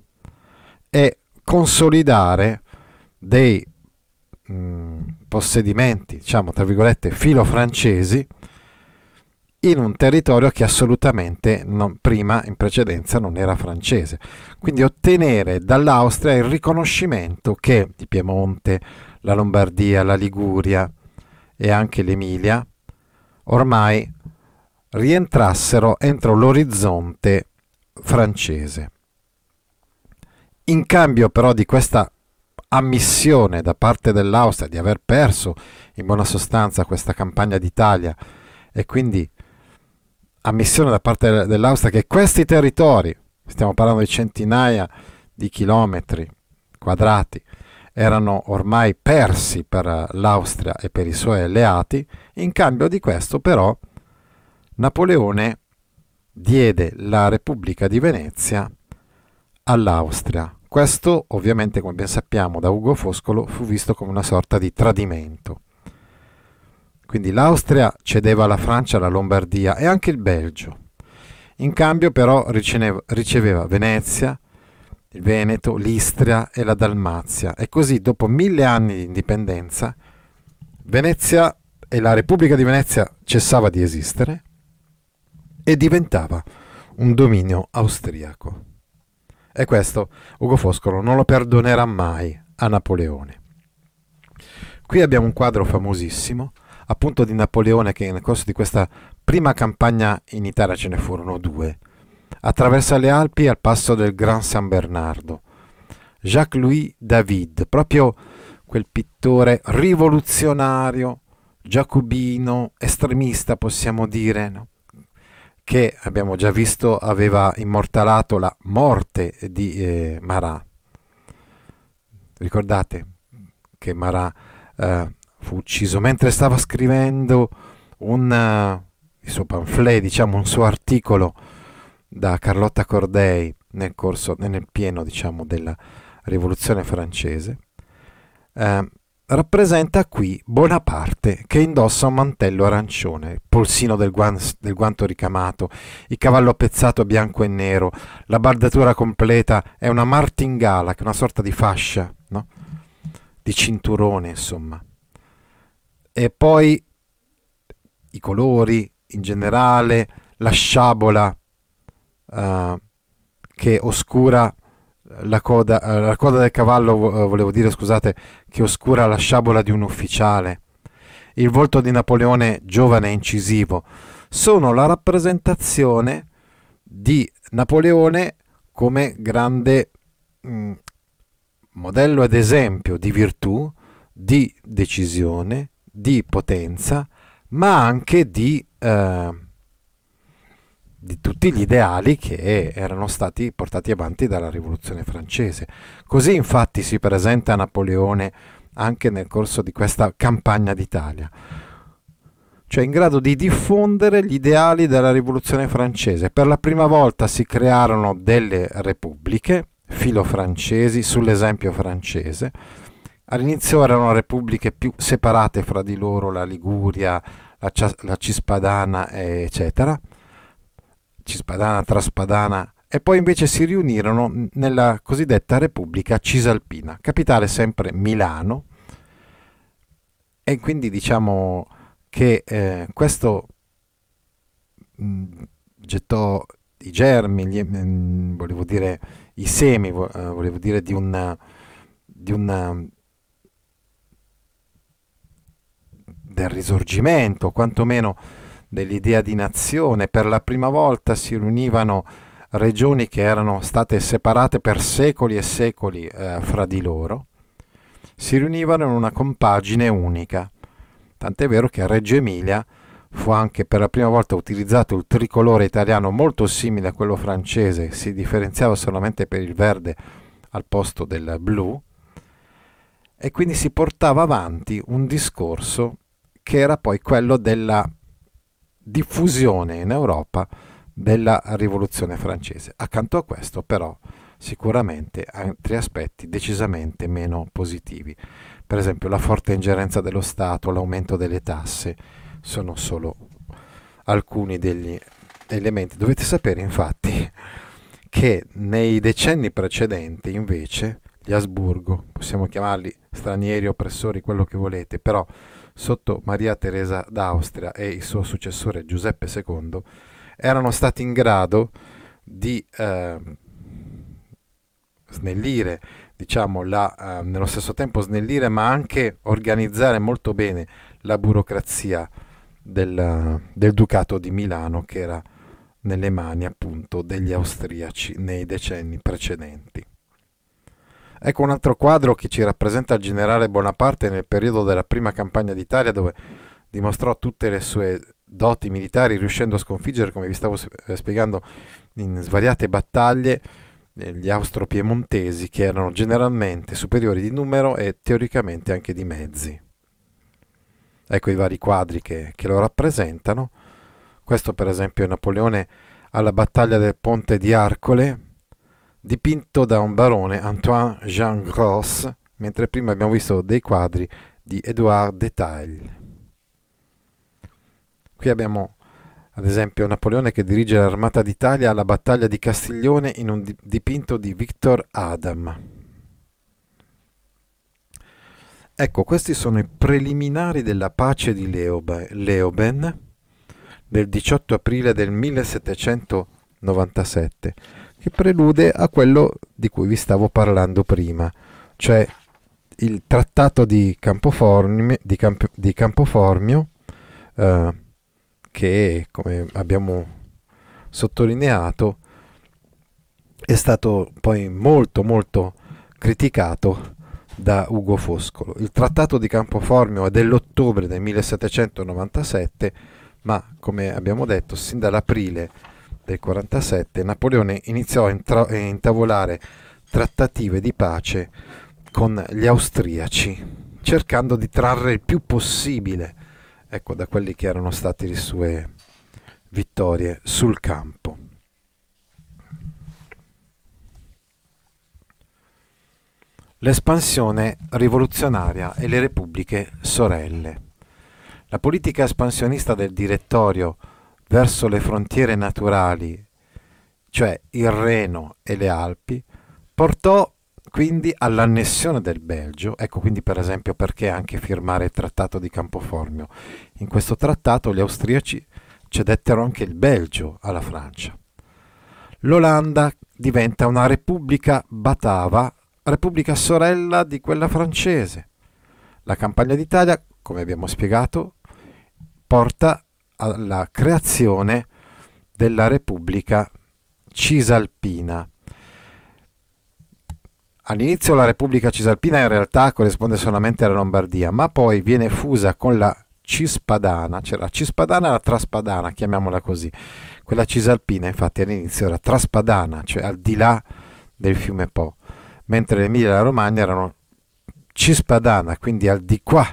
S1: e consolidare dei mm, possedimenti, diciamo tra virgolette, filo francesi in un territorio che assolutamente non, prima, in precedenza, non era francese. Quindi ottenere dall'Austria il riconoscimento che il Piemonte, la Lombardia, la Liguria e anche l'Emilia ormai rientrassero entro l'orizzonte francese. In cambio però di questa ammissione da parte dell'Austria di aver perso in buona sostanza questa campagna d'Italia e quindi ammissione da parte dell'Austria che questi territori, stiamo parlando di centinaia di chilometri quadrati, erano ormai persi per l'Austria e per i suoi alleati, in cambio di questo però Napoleone diede la Repubblica di Venezia all'Austria. Questo ovviamente, come ben sappiamo da Ugo Foscolo, fu visto come una sorta di tradimento. Quindi l'Austria cedeva alla Francia la Lombardia e anche il Belgio. In cambio però riceveva, Venezia, il Veneto, l'Istria e la Dalmazia e così dopo mille anni di indipendenza Venezia e la Repubblica di Venezia cessava di esistere e diventava un dominio austriaco. E questo Ugo Foscolo non lo perdonerà mai a Napoleone. Qui abbiamo un quadro famosissimo, appunto di Napoleone che nel corso di questa prima campagna in Italia ce ne furono due, attraversa le Alpi al passo del Gran San Bernardo. Jacques-Louis David, proprio quel pittore rivoluzionario, giacobino, estremista possiamo dire, no? Che abbiamo già visto aveva immortalato la morte di eh, Marat. Ricordate che Marat eh, fu ucciso mentre stava scrivendo un, uh, il suo pamphlet, diciamo un suo articolo da Carlotta Corday nel, corso, nel pieno diciamo, della rivoluzione francese, eh, rappresenta qui Bonaparte che indossa un mantello arancione, polsino del, guan- del, guanto ricamato, il cavallo pezzato bianco e nero, la bardatura completa è una martingala, che è una sorta di fascia, no? di cinturone insomma. E poi i colori in generale, la sciabola uh, che oscura la coda, la coda del cavallo, uh, volevo dire, scusate, che oscura la sciabola di un ufficiale, il volto di Napoleone giovane e incisivo, sono la rappresentazione di Napoleone come grande mh, mm, modello ed esempio di virtù, di decisione, di potenza, ma anche di eh, di tutti gli ideali che erano stati portati avanti dalla rivoluzione francese. Così infatti si presenta Napoleone anche nel corso di questa campagna d'Italia, cioè in grado di diffondere gli ideali della rivoluzione francese. Per la prima volta si crearono delle repubbliche filo-francesi sull'esempio francese. All'inizio erano repubbliche più separate fra di loro, la Liguria, la, la Cispadana, eccetera Cispadana, Traspadana e poi invece si riunirono nella cosiddetta Repubblica Cisalpina, capitale sempre Milano. E quindi diciamo che eh, questo mh, gettò i germi, gli, mh, volevo dire i semi, vo, uh, volevo dire di una, di una del risorgimento, quantomeno dell'idea di nazione. Per la prima volta si riunivano regioni che erano state separate per secoli e secoli eh, fra di loro, si riunivano in una compagine unica. Tant'è vero che a Reggio Emilia fu anche per la prima volta utilizzato il tricolore italiano molto simile a quello francese, si differenziava solamente per il verde al posto del blu, e quindi si portava avanti un discorso che era poi quello della diffusione in Europa della rivoluzione francese. Accanto a questo però sicuramente altri aspetti decisamente meno positivi. Per esempio la forte ingerenza dello Stato, l'aumento delle tasse sono solo alcuni degli elementi. Dovete sapere infatti che nei decenni precedenti invece gli Asburgo, possiamo chiamarli stranieri, oppressori, quello che volete, però sotto Maria Teresa d'Austria e il suo successore Giuseppe II, erano stati in grado di eh, snellire, diciamo, la, eh, nello stesso tempo snellire, ma anche organizzare molto bene la burocrazia del, del Ducato di Milano, che era nelle mani appunto degli austriaci nei decenni precedenti. Ecco un altro quadro che ci rappresenta il generale Bonaparte nel periodo della prima campagna d'Italia dove dimostrò tutte le sue doti militari riuscendo a sconfiggere, come vi stavo eh, spiegando, in svariate battaglie eh, gli austro-piemontesi che erano generalmente superiori di numero e teoricamente anche di mezzi. Ecco i vari quadri che, che lo rappresentano. Questo per esempio è Napoleone alla battaglia del ponte di Arcole, dipinto da un barone Antoine Jean Gros, mentre prima abbiamo visto dei quadri di Edouard Detail. Qui abbiamo ad esempio Napoleone che dirige l'armata d'Italia alla battaglia di Castiglione in un dipinto di Victor Adam. Ecco, questi sono i preliminari della pace di Leobe, Leoben del 18 aprile del 1797, che prelude a quello di cui vi stavo parlando prima, cioè il trattato di Campoformio, di Camp- di Campoformio eh, che, come abbiamo sottolineato, è stato poi molto molto criticato da Ugo Foscolo. Il trattato di Campoformio è dell'ottobre del 1797, ma come abbiamo detto, sin dall'aprile del 47 Napoleone iniziò a, intra- intavolare trattative di pace con gli austriaci, cercando di trarre il più possibile ecco, da quelli che erano state le sue vittorie sul campo. L'espansione rivoluzionaria e le repubbliche sorelle. La politica espansionista del direttorio verso le frontiere naturali, cioè il Reno e le Alpi, portò quindi all'annessione del Belgio, ecco quindi per esempio perché anche firmare il trattato di Campoformio. In questo trattato gli austriaci cedettero anche il Belgio alla Francia. L'Olanda diventa una repubblica batava, repubblica sorella di quella francese. La campagna d'Italia, come abbiamo spiegato, porta alla creazione della Repubblica Cisalpina All'inizio la Repubblica Cisalpina in realtà corrisponde solamente alla Lombardia, ma poi viene fusa con la Cispadana, cioè la Cispadana e la Traspadana, chiamiamola così. Quella Cisalpina infatti all'inizio era Traspadana, cioè al di là del fiume Po, mentre l'Emilia e la Romagna erano Cispadana, quindi al di qua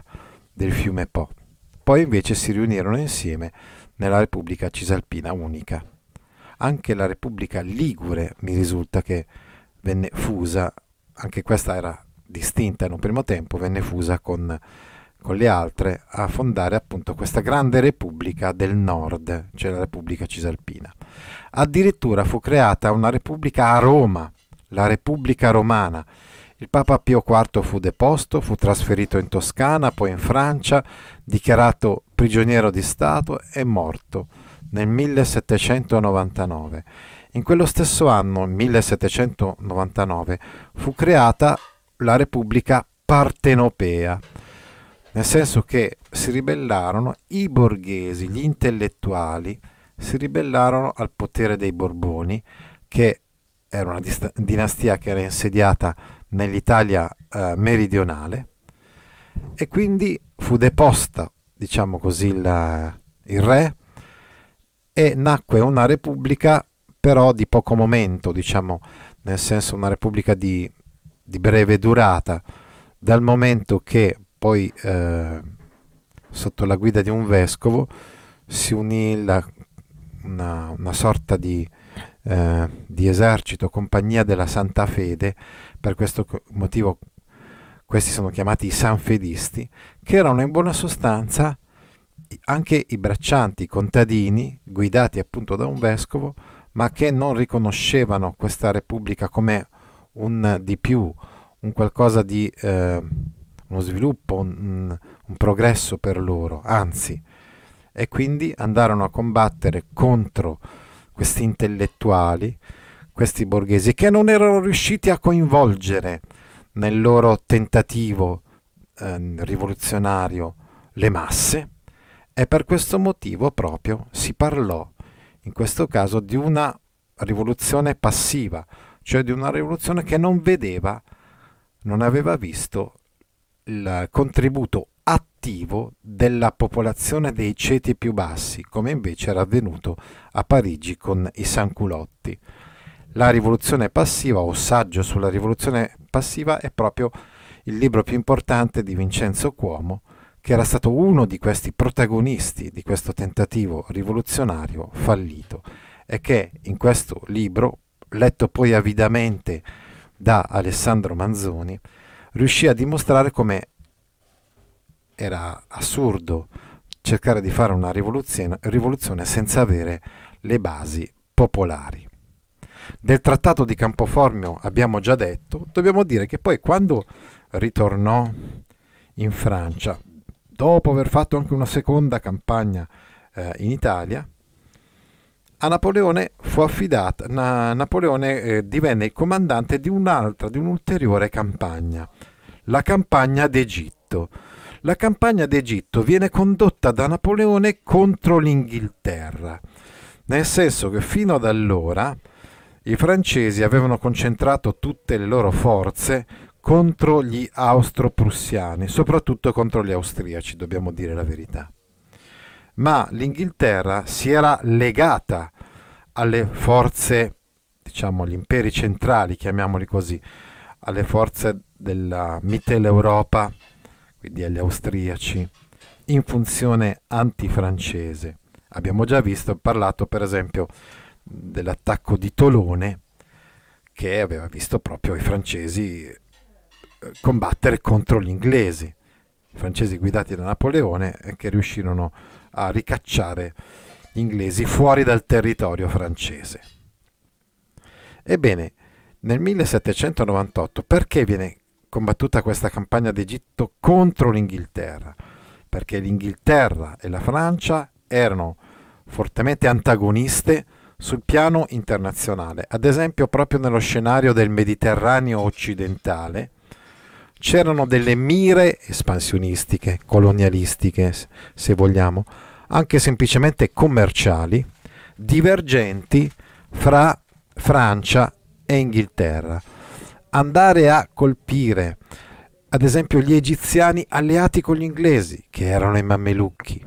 S1: del fiume Po. Poi invece si riunirono insieme nella Repubblica Cisalpina unica. Anche la Repubblica Ligure mi risulta che venne fusa anche questa era distinta in un primo tempo, venne fusa con, con le altre a fondare appunto questa grande repubblica del nord, cioè la Repubblica Cisalpina. Addirittura fu creata una repubblica a Roma, la Repubblica Romana. Il Papa Pio IV fu deposto, fu trasferito in Toscana, poi in Francia, dichiarato prigioniero di Stato e morto nel 1799 in quello stesso anno, 1799, fu creata la Repubblica Partenopea, nel senso che si ribellarono i borghesi, gli intellettuali, si ribellarono al potere dei Borboni, che era una dinastia che era insediata nell'Italia eh, meridionale, e quindi fu deposta, diciamo così, il, il re, e nacque una repubblica però di poco momento, diciamo, nel senso una repubblica di, di breve durata, dal momento che poi eh, sotto la guida di un vescovo si unì la, una, una, sorta di, eh, di esercito, compagnia della Santa Fede, per questo motivo questi sono chiamati i sanfedisti, che erano in buona sostanza anche i braccianti, i contadini, guidati appunto da un vescovo, ma che non riconoscevano questa Repubblica come un di più, un qualcosa di eh, uno sviluppo, un, un progresso per loro, anzi, e quindi andarono a combattere contro questi intellettuali, questi borghesi, che non erano riusciti a coinvolgere nel loro tentativo eh, rivoluzionario le masse, e per questo motivo proprio si parlò in questo caso di una rivoluzione passiva, cioè di una rivoluzione che non vedeva, non aveva visto il contributo attivo della popolazione dei ceti più bassi, come invece era avvenuto a Parigi con i Sanculotti. La rivoluzione passiva o saggio sulla rivoluzione passiva è proprio il libro più importante di Vincenzo Cuomo, che era stato uno di questi protagonisti di questo tentativo rivoluzionario fallito è che in questo libro, letto poi avidamente da Alessandro Manzoni, riuscì a dimostrare come era assurdo cercare di fare una rivoluzione, rivoluzione senza avere le basi popolari. Del trattato di Campoformio abbiamo già detto, dobbiamo dire che poi quando ritornò in Francia, dopo aver fatto anche una seconda campagna eh, in Italia, a Napoleone fu affidata, na, Napoleone eh, divenne il comandante di un'altra, di un'ulteriore campagna, la campagna d'Egitto. La campagna d'Egitto viene condotta da Napoleone contro l'Inghilterra, nel senso che fino ad allora i francesi avevano concentrato tutte le loro forze contro gli austro-prussiani, soprattutto contro gli austriaci, dobbiamo dire la verità. Ma l'Inghilterra si era legata alle forze, diciamo, gli imperi centrali, chiamiamoli così, alle forze della Mitteleuropa, quindi agli austriaci, in funzione antifrancese. Abbiamo già visto, parlato per esempio dell'attacco di Tolone, che aveva visto proprio i francesi combattere contro gli inglesi, i francesi guidati da Napoleone che riuscirono a ricacciare gli inglesi fuori dal territorio francese. Ebbene, nel 1798 perché viene combattuta questa campagna d'Egitto contro l'Inghilterra? Perché l'Inghilterra e la Francia erano fortemente antagoniste sul piano internazionale, ad esempio proprio nello scenario del Mediterraneo occidentale, c'erano delle mire espansionistiche, colonialistiche, se vogliamo, anche semplicemente commerciali, divergenti fra Francia e Inghilterra. Andare a colpire, ad esempio, gli egiziani alleati con gli inglesi, che erano i mammelucchi,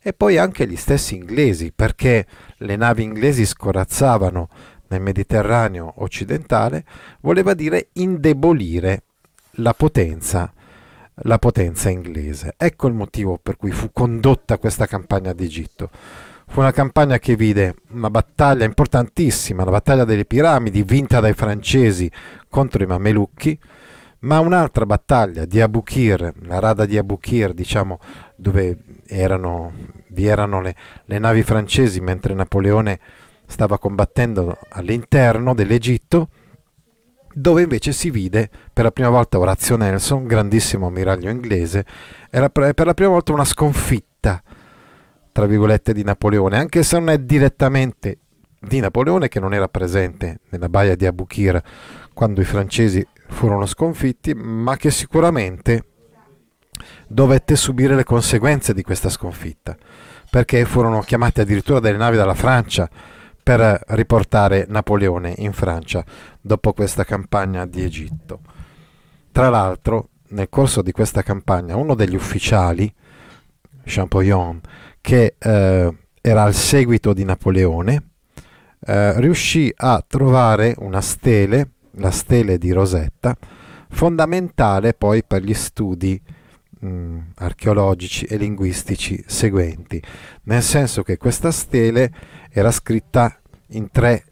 S1: e poi anche gli stessi inglesi, perché le navi inglesi scorazzavano nel Mediterraneo occidentale, voleva dire indebolire la potenza, la potenza inglese. Ecco il motivo per cui fu condotta questa campagna d'Egitto. Fu una campagna che vide una battaglia importantissima, la battaglia delle piramidi, vinta dai francesi contro i mamelucchi, ma un'altra battaglia di Abukir, la rada di Abukir, diciamo, dove erano, vi erano le, le navi francesi mentre Napoleone stava combattendo all'interno dell'Egitto, dove invece si vide per la prima volta Orazio Nelson, grandissimo ammiraglio inglese, era per la prima volta una sconfitta, tra virgolette, di Napoleone, anche se non è direttamente di Napoleone che non era presente nella baia di Abukir quando i francesi furono sconfitti, ma che sicuramente dovette subire le conseguenze di questa sconfitta, perché furono chiamate addirittura delle navi dalla Francia per riportare Napoleone in Francia dopo questa campagna di Egitto. Tra l'altro, nel corso di questa campagna, uno degli ufficiali, Champollion, che eh, era al seguito di Napoleone, eh, riuscì a trovare una stele, la stele di Rosetta, fondamentale poi per gli studi mh, archeologici e linguistici seguenti, nel senso che questa stele era scritta in tre,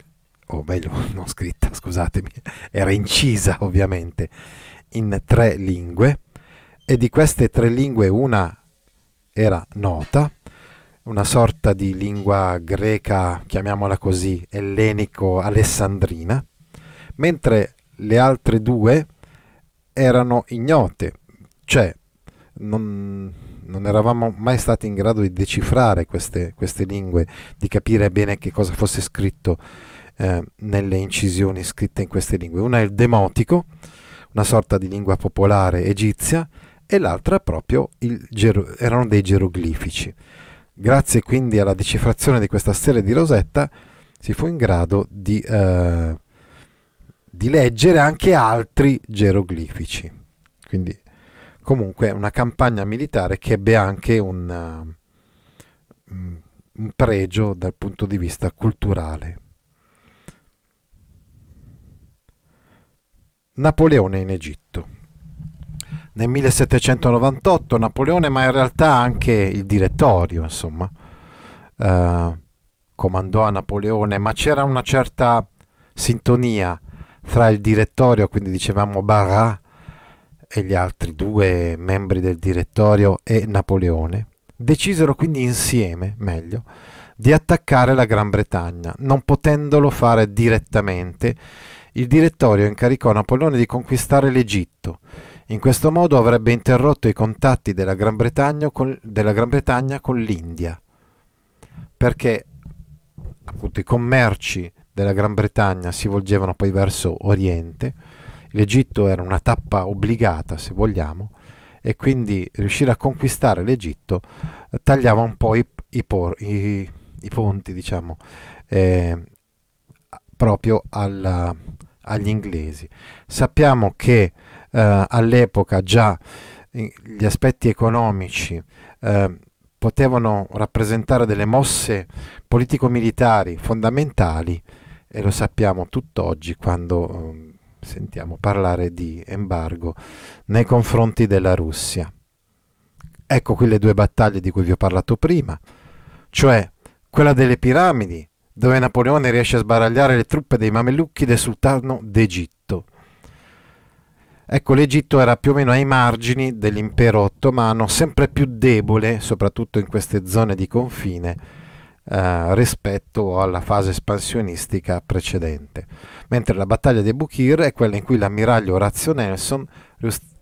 S1: o meglio, non scritta, scusatemi, era incisa ovviamente in tre lingue e di queste tre lingue una era nota, una sorta di lingua greca, chiamiamola così, ellenico-alessandrina, mentre le altre due erano ignote, cioè non, non eravamo mai stati in grado di decifrare queste, queste lingue, di capire bene che cosa fosse scritto eh, nelle incisioni scritte in queste lingue. Una è il demotico, una sorta di lingua popolare egizia, e l'altra proprio gero- erano dei geroglifici. Grazie quindi alla decifrazione di questa stella di Rosetta si fu in grado di, eh, di leggere anche altri geroglifici. Quindi comunque una campagna militare che ebbe anche un, uh, un pregio dal punto di vista culturale. Napoleone in Egitto. Nel 1798 Napoleone, ma in realtà anche il direttorio, insomma, uh, comandò a Napoleone, ma c'era una certa sintonia fra il direttorio, quindi dicevamo Barra, e gli altri due membri del direttorio e Napoleone, decisero quindi insieme, meglio, di attaccare la Gran Bretagna, non potendolo fare direttamente. Il direttorio incaricò Napoleone di conquistare l'Egitto. In questo modo avrebbe interrotto i contatti della Gran Bretagna con, con l'India, perché appunto i commerci della Gran Bretagna si volgevano poi verso Oriente, l'Egitto era una tappa obbligata se vogliamo e quindi riuscire a conquistare l'Egitto eh, tagliava un po' i, i, por, i, i ponti diciamo eh, proprio alla, agli inglesi. Sappiamo che eh, all'epoca già gli aspetti economici eh, potevano rappresentare delle mosse politico-militari fondamentali e lo sappiamo tutt'oggi quando um, sentiamo parlare di embargo nei confronti della Russia. Ecco qui le due battaglie di cui vi ho parlato prima, cioè quella delle piramidi, dove Napoleone riesce a sbaragliare le truppe dei mamelucchi del sultano d'Egitto. Ecco, l'Egitto era più o meno ai margini dell'impero ottomano, sempre più debole, soprattutto in queste zone di confine, eh, rispetto alla fase espansionistica precedente, mentre la battaglia di Bukir è quella in cui l'ammiraglio Orazio Nelson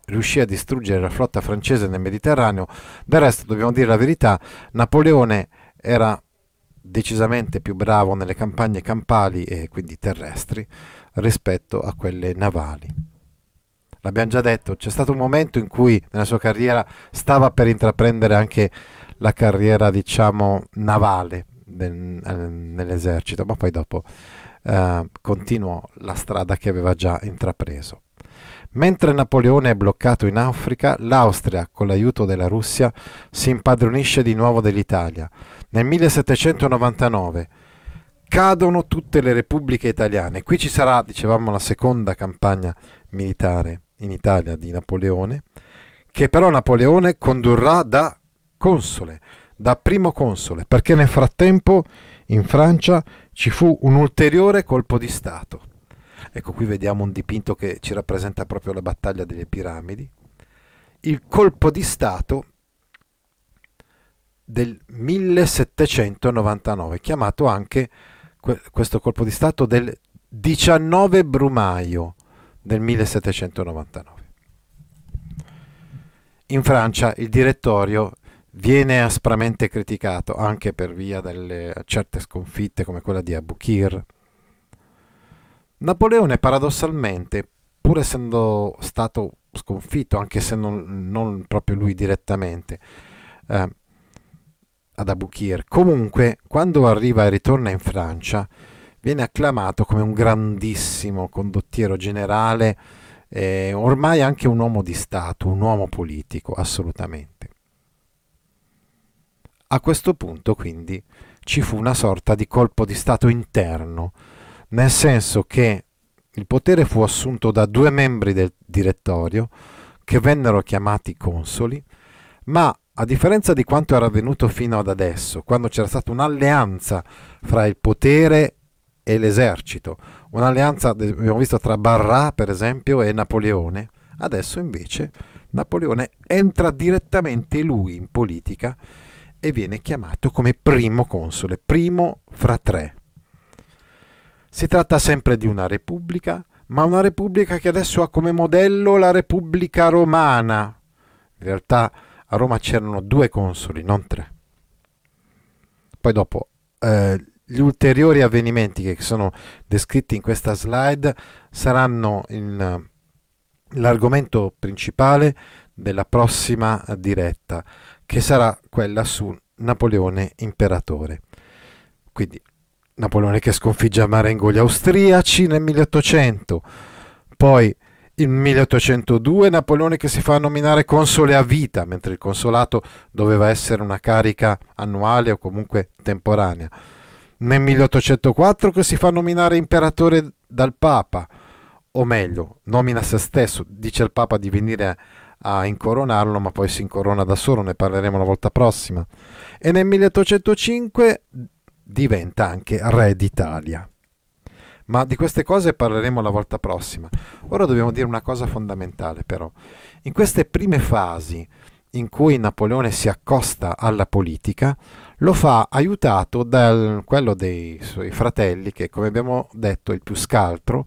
S1: riuscì a distruggere la flotta francese nel Mediterraneo. Del resto, dobbiamo dire la verità, Napoleone era decisamente più bravo nelle campagne campali e quindi terrestri rispetto a quelle navali. L'abbiamo già detto, c'è stato un momento in cui nella sua carriera stava per intraprendere anche la carriera, diciamo, navale, del, eh, nell'esercito, ma poi dopo eh, continuò la strada che aveva già intrapreso. Mentre Napoleone è bloccato in Africa, l'Austria, con l'aiuto della Russia, si impadronisce di nuovo dell'Italia. Nel 1799 cadono tutte le repubbliche italiane. Qui ci sarà, dicevamo, la seconda campagna militare in Italia di Napoleone, che però Napoleone condurrà da console da primo console, perché nel frattempo in Francia ci fu un ulteriore colpo di Stato. Ecco qui vediamo un dipinto che ci rappresenta proprio la battaglia delle piramidi. Il colpo di Stato del 1799, chiamato anche questo colpo di Stato del 19 Brumaio del 1799. In Francia il direttorio viene aspramente criticato anche per via delle certe sconfitte come quella di Abukir. Napoleone paradossalmente, pur essendo stato sconfitto, anche se non, non proprio lui direttamente, eh, ad Abukir, comunque quando arriva e ritorna in Francia viene acclamato come un grandissimo condottiero generale, eh, ormai anche un uomo di Stato, un uomo politico, assolutamente. A questo punto quindi ci fu una sorta di colpo di Stato interno, nel senso che il potere fu assunto da due membri del direttorio che vennero chiamati consoli, ma a differenza di quanto era avvenuto fino ad adesso, quando c'era stata un'alleanza fra il potere e l'esercito, un'alleanza abbiamo visto tra Barra per esempio e Napoleone, adesso invece Napoleone entra direttamente lui in politica e viene chiamato come primo console, primo fra tre. Si tratta sempre di una repubblica, ma una repubblica che adesso ha come modello la Repubblica Romana. In realtà a Roma c'erano due consoli, non tre. Poi dopo eh, gli ulteriori avvenimenti che sono descritti in questa slide saranno in, l'argomento principale della prossima diretta che sarà quella su Napoleone imperatore. Quindi Napoleone che sconfigge a Marengo gli austriaci nel 1800, poi nel 1802 Napoleone che si fa nominare console a vita, mentre il consolato doveva essere una carica annuale o comunque temporanea. Nel 1804 che si fa nominare imperatore dal Papa, o meglio, nomina se stesso, dice il Papa di venire a incoronarlo, ma poi si incorona da solo, ne parleremo la volta prossima. E nel 1805 diventa anche re d'Italia. Ma di queste cose parleremo la volta prossima. Ora dobbiamo dire una cosa fondamentale però. In queste prime fasi in cui Napoleone si accosta alla politica, lo fa aiutato da quello dei suoi fratelli, che come abbiamo detto è il più scaltro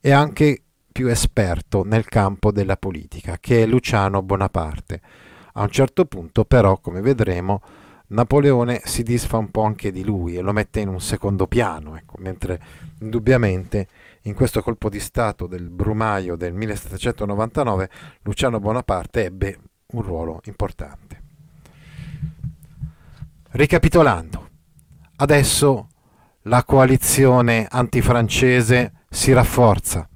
S1: e anche più esperto nel campo della politica, che è Luciano Bonaparte. A un certo punto però, come vedremo, Napoleone si disfa un po' anche di lui e lo mette in un secondo piano, ecco, mentre indubbiamente in questo colpo di Stato del Brumaio del 1799 Luciano Bonaparte ebbe un ruolo importante. Ricapitolando, adesso la coalizione antifrancese si rafforza.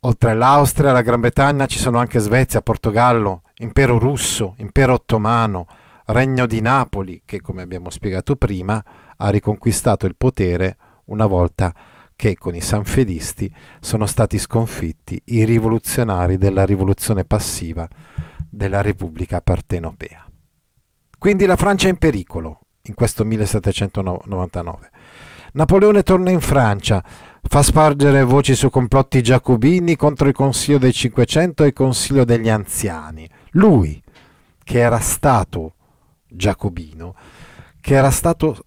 S1: Oltre all'Austria alla Gran Bretagna ci sono anche Svezia, Portogallo, Impero russo, Impero ottomano, Regno di Napoli, che come abbiamo spiegato prima ha riconquistato il potere una volta che con i sanfedisti sono stati sconfitti i rivoluzionari della rivoluzione passiva della Repubblica Partenopea. Quindi la Francia è in pericolo in questo 1799. Napoleone torna in Francia, fa spargere voci su complotti giacobini contro il Consiglio dei Cinquecento e il Consiglio degli Anziani. Lui, che era stato giacobino, che era stato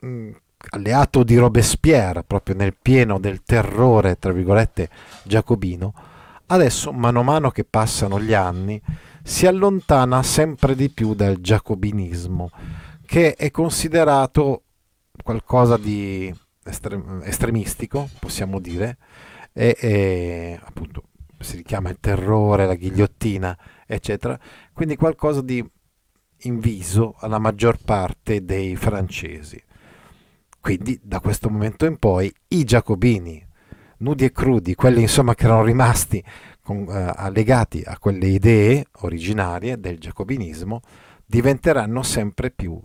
S1: mh, alleato di Robespierre proprio nel pieno del terrore, tra virgolette, giacobino, adesso mano a mano che passano gli anni si allontana sempre di più dal giacobinismo, che è considerato qualcosa di estrem- estremistico, possiamo dire, e, e appunto si richiama il terrore, la ghigliottina, eccetera, quindi qualcosa di inviso alla maggior parte dei francesi. Quindi da questo momento in poi i giacobini, nudi e crudi, quelli insomma che erano rimasti con, eh, legati a quelle idee originarie del giacobinismo, diventeranno sempre più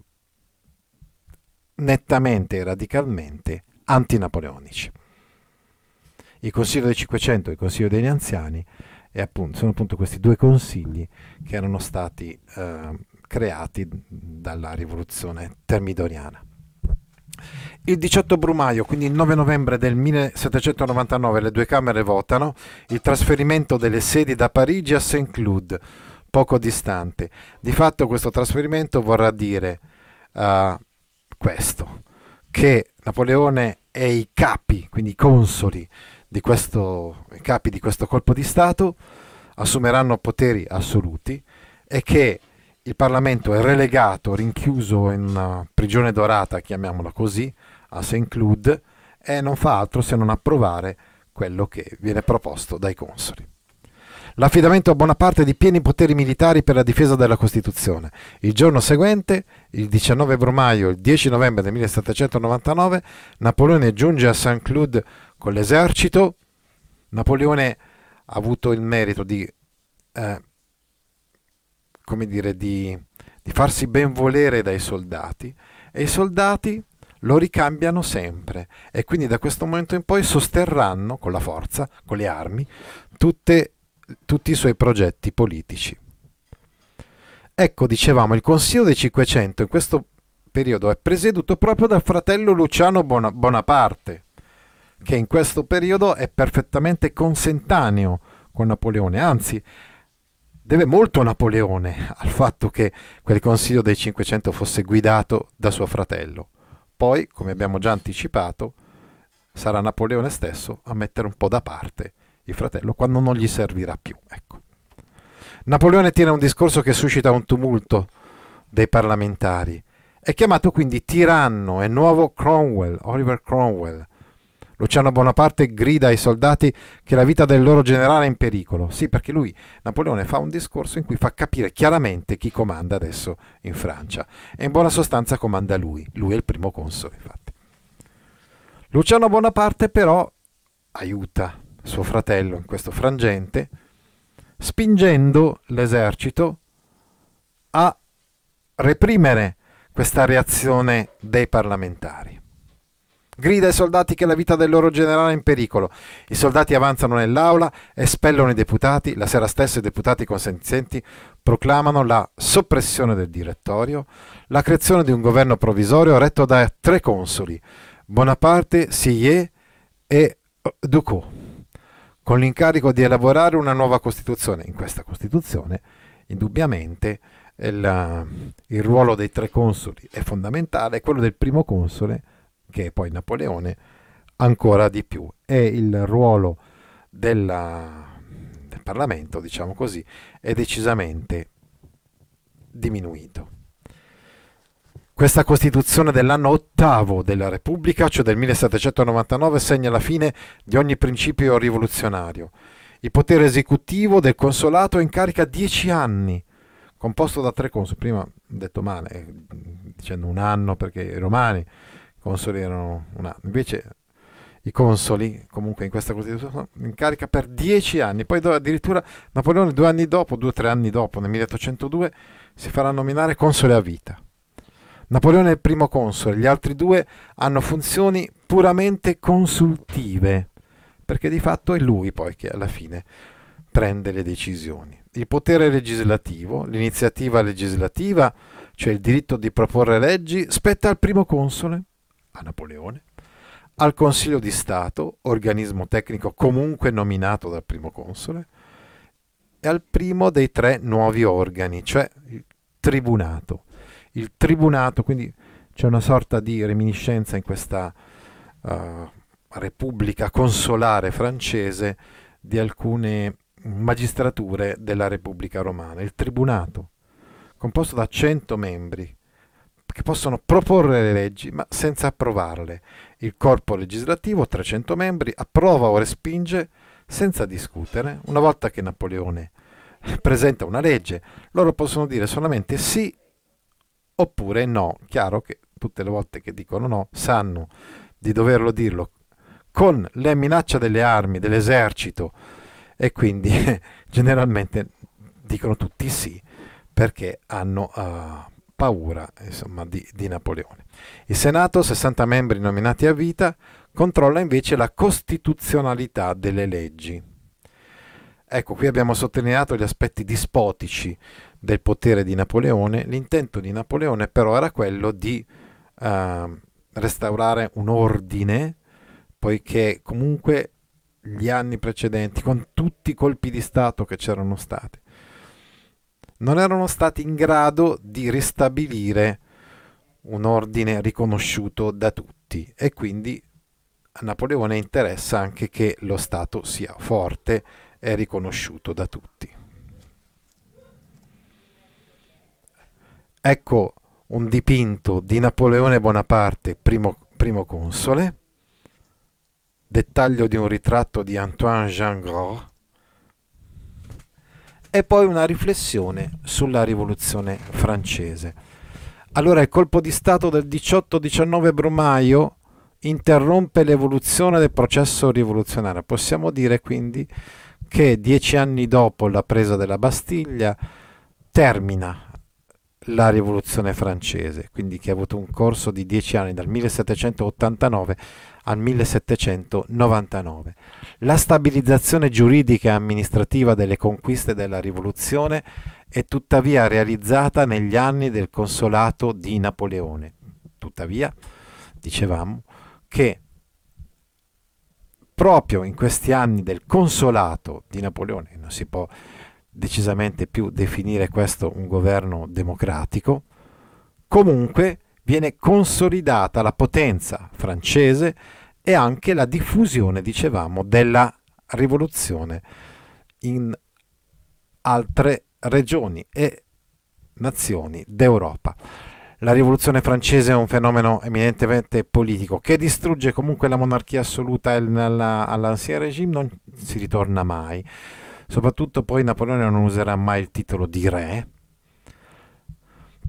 S1: nettamente e radicalmente antinapoleonici. Il Consiglio del Cinquecento e il Consiglio degli Anziani appunto, sono appunto questi due consigli che erano stati eh, creati dalla rivoluzione termidoriana. Il 18 Brumaio, quindi il 9 novembre del 1799, le due Camere votano il trasferimento delle sedi da Parigi a Saint-Cloud, poco distante. Di fatto questo trasferimento vorrà dire uh, questo, che Napoleone e i capi, quindi i consoli di questo, i capi di questo colpo di Stato, assumeranno poteri assoluti e che il Parlamento è relegato, rinchiuso in una prigione dorata, chiamiamola così, a St. Cloud, e non fa altro se non approvare quello che viene proposto dai consoli. L'affidamento a Bonaparte di pieni poteri militari per la difesa della Costituzione. Il giorno seguente, il 19 Brumaio il 10 novembre del 1799, Napoleone giunge a St. Cloud con l'esercito. Napoleone ha avuto il merito di eh, come dire, di, di farsi ben volere dai soldati e i soldati lo ricambiano sempre e quindi da questo momento in poi sosterranno con la forza, con le armi, tutte, tutti i suoi progetti politici. Ecco, dicevamo, il Consiglio dei 500 in questo periodo è presieduto proprio dal fratello Luciano Bonaparte, che in questo periodo è perfettamente consentaneo con Napoleone, anzi deve molto Napoleone al fatto che quel Consiglio dei 500 fosse guidato da suo fratello. Poi, come abbiamo già anticipato, sarà Napoleone stesso a mettere un po' da parte il fratello quando non gli servirà più. Ecco. Napoleone tiene un discorso che suscita un tumulto dei parlamentari. È chiamato quindi tiranno e nuovo Cromwell, Oliver Cromwell, Luciano Bonaparte grida ai soldati che la vita del loro generale è in pericolo. Sì, perché lui, Napoleone, fa un discorso in cui fa capire chiaramente chi comanda adesso in Francia. E in buona sostanza comanda lui. Lui è il primo console, infatti. Luciano Bonaparte però aiuta suo fratello in questo frangente, spingendo l'esercito a reprimere questa reazione dei parlamentari. Grida ai soldati che la vita del loro generale è in pericolo. I soldati avanzano nell'aula, espellono i deputati. La sera stessa i deputati consenzienti proclamano la soppressione del direttorio, la creazione di un governo provvisorio retto da tre consoli, Bonaparte, Sillet e Ducot, con l'incarico di elaborare una nuova Costituzione. In questa Costituzione, indubbiamente, il, il ruolo dei tre consoli è fondamentale, quello del primo console, che è poi Napoleone, ancora di più. E il ruolo della, del Parlamento, diciamo così, è decisamente diminuito. Questa Costituzione dell'anno ottavo della Repubblica, cioè del 1799, segna la fine di ogni principio rivoluzionario. Il potere esecutivo del consolato è in carica dieci anni, composto da tre consoli. Prima ho detto male, eh, dicendo un anno perché i romani consoli erano un. Invece i consoli, comunque in questa Costituzione, sono in carica per dieci anni. Poi addirittura Napoleone due anni dopo, due o tre anni dopo, nel 1802, si farà nominare console a vita. Napoleone è il primo console, gli altri due hanno funzioni puramente consultive, perché di fatto è lui poi che alla fine prende le decisioni. Il potere legislativo, l'iniziativa legislativa, cioè il diritto di proporre leggi, spetta al primo console, a Napoleone, al Consiglio di Stato, organismo tecnico comunque nominato dal primo console, e al primo dei tre nuovi organi, cioè il Tribunato il tribunato, quindi c'è una sorta di reminiscenza in questa uh, repubblica consolare francese di alcune magistrature della Repubblica Romana. Il tribunato, composto da 100 membri, che possono proporre le leggi ma senza approvarle. Il corpo legislativo, 300 membri, approva o respinge senza discutere. Una volta che Napoleone presenta una legge, loro possono dire solamente sì oppure no. Chiaro che tutte le volte che dicono no sanno di doverlo dirlo con la minaccia delle armi, dell'esercito e quindi generalmente dicono tutti sì perché hanno uh, paura insomma, di, di Napoleone. Il Senato, 60 membri nominati a vita, controlla invece la costituzionalità delle leggi. Ecco, qui abbiamo sottolineato gli aspetti dispotici del potere di Napoleone, l'intento di Napoleone però era quello di uh, restaurare un ordine, poiché comunque gli anni precedenti, con tutti i colpi di Stato che c'erano stati, non erano stati in grado di ristabilire un ordine riconosciuto da tutti. E quindi a Napoleone interessa anche che lo Stato sia forte e riconosciuto da tutti. Ecco un dipinto di Napoleone Bonaparte, primo, primo console, dettaglio di un ritratto di Antoine Jean Gros, e poi una riflessione sulla rivoluzione francese. Allora il colpo di Stato del 18-19 Brumaio interrompe l'evoluzione del processo rivoluzionario. Possiamo dire quindi che dieci anni dopo la presa della Bastiglia termina la rivoluzione francese, quindi che ha avuto un corso di dieci anni dal 1789 al 1799. La stabilizzazione giuridica e amministrativa delle conquiste della rivoluzione è tuttavia realizzata negli anni del consolato di Napoleone. Tuttavia, dicevamo che proprio in questi anni del consolato di Napoleone, non si può decisamente più definire questo un governo democratico, comunque viene consolidata la potenza francese e anche la diffusione, dicevamo, della rivoluzione in altre regioni e nazioni d'Europa. La rivoluzione francese è un fenomeno eminentemente politico che distrugge comunque la monarchia assoluta all'ancien regime, non si ritorna mai. Soprattutto poi Napoleone non userà mai il titolo di re.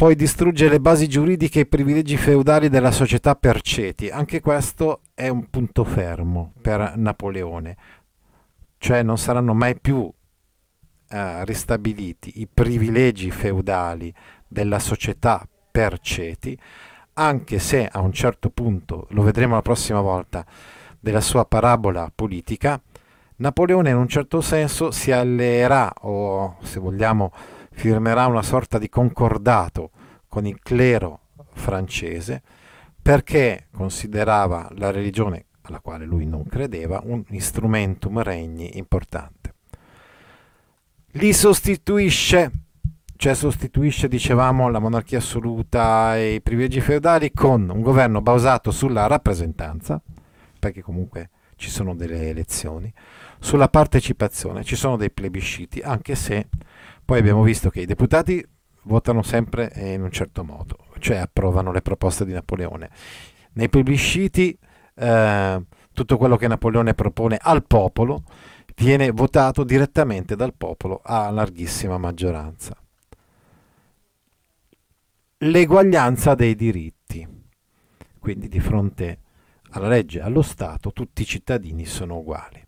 S1: Poi distrugge le basi giuridiche e i privilegi feudali della società per ceti. Anche questo è un punto fermo per Napoleone. Cioè non saranno mai più eh, ristabiliti i privilegi feudali della società per ceti, anche se a un certo punto, lo vedremo la prossima volta, della sua parabola politica, Napoleone in un certo senso si alleerà o se vogliamo firmerà una sorta di concordato con il clero francese perché considerava la religione alla quale lui non credeva un instrumentum regni importante. Li sostituisce, cioè sostituisce, dicevamo, la monarchia assoluta e i privilegi feudali con un governo basato sulla rappresentanza, perché comunque ci sono delle elezioni, sulla partecipazione, ci sono dei plebisciti, anche se poi abbiamo visto che i deputati votano sempre in un certo modo, cioè approvano le proposte di Napoleone. Nei plebisciti eh, tutto quello che Napoleone propone al popolo viene votato direttamente dal popolo a larghissima maggioranza. L'eguaglianza dei diritti, quindi di fronte alla legge, allo Stato, tutti i cittadini sono uguali.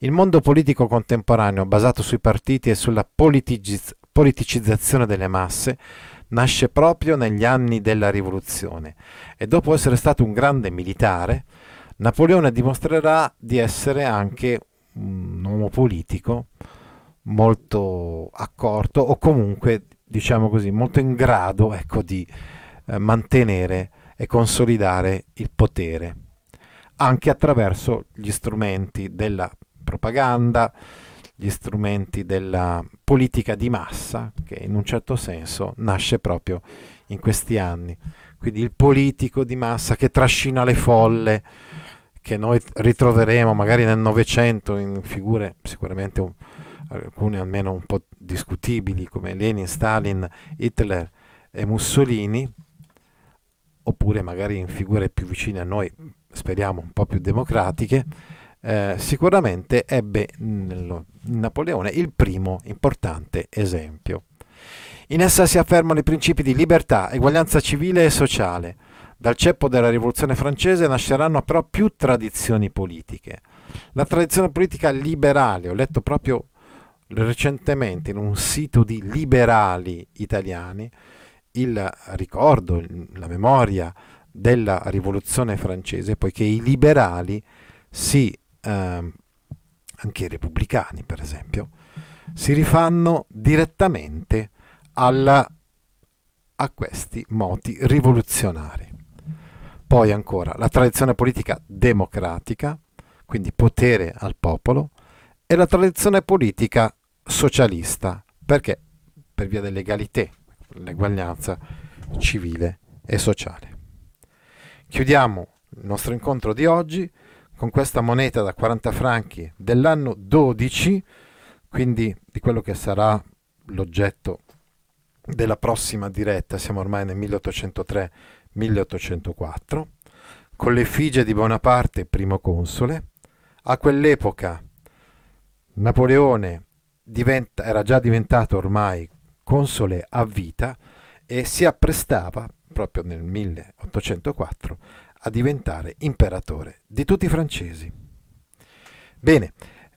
S1: Il mondo politico contemporaneo, basato sui partiti e sulla politiciz- politicizzazione delle masse, nasce proprio negli anni della rivoluzione e dopo essere stato un grande militare, Napoleone dimostrerà di essere anche un uomo politico molto accorto o comunque, diciamo così, molto in grado ecco, di eh, mantenere e consolidare il potere, anche attraverso gli strumenti della propaganda, gli strumenti della politica di massa, che in un certo senso nasce proprio in questi anni. Quindi il politico di massa che trascina le folle, che noi ritroveremo magari nel Novecento in figure sicuramente un, alcune almeno un po' discutibili come Lenin, Stalin, Hitler e Mussolini, oppure magari in figure più vicine a noi, speriamo un po' più democratiche, eh, sicuramente ebbe in Napoleone il primo importante esempio. In essa si affermano i principi di libertà, eguaglianza civile e sociale. Dal ceppo della rivoluzione francese nasceranno però più tradizioni politiche. La tradizione politica liberale, ho letto proprio recentemente in un sito di liberali italiani il ricordo, la memoria della rivoluzione francese, poiché i liberali si eh, anche i repubblicani per esempio, si rifanno direttamente alla, a questi moti rivoluzionari. Poi ancora la tradizione politica democratica, quindi potere al popolo, e la tradizione politica socialista, perché? Per via dell'egalité, l'eguaglianza civile e sociale. Chiudiamo il nostro incontro di oggi con questa moneta da 40 franchi dell'anno 12, quindi di quello che sarà l'oggetto della prossima diretta, siamo ormai nel 1803-1804, con l'effigie di Bonaparte, primo console. A quell'epoca Napoleone diventa, era già diventato ormai console a vita e si apprestava, proprio nel 1804, a diventare imperatore di tutti i francesi. Bene,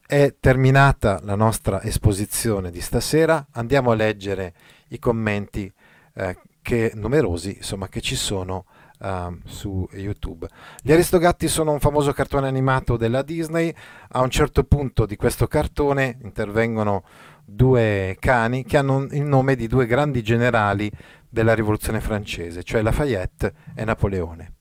S1: è terminata la nostra esposizione di stasera, andiamo a leggere i commenti eh, che, numerosi insomma, che ci sono uh, su YouTube. Gli Aristogatti sono un famoso cartone animato della Disney, a un certo punto di questo cartone intervengono due cani che hanno il nome di due grandi generali della rivoluzione francese, cioè Lafayette e Napoleone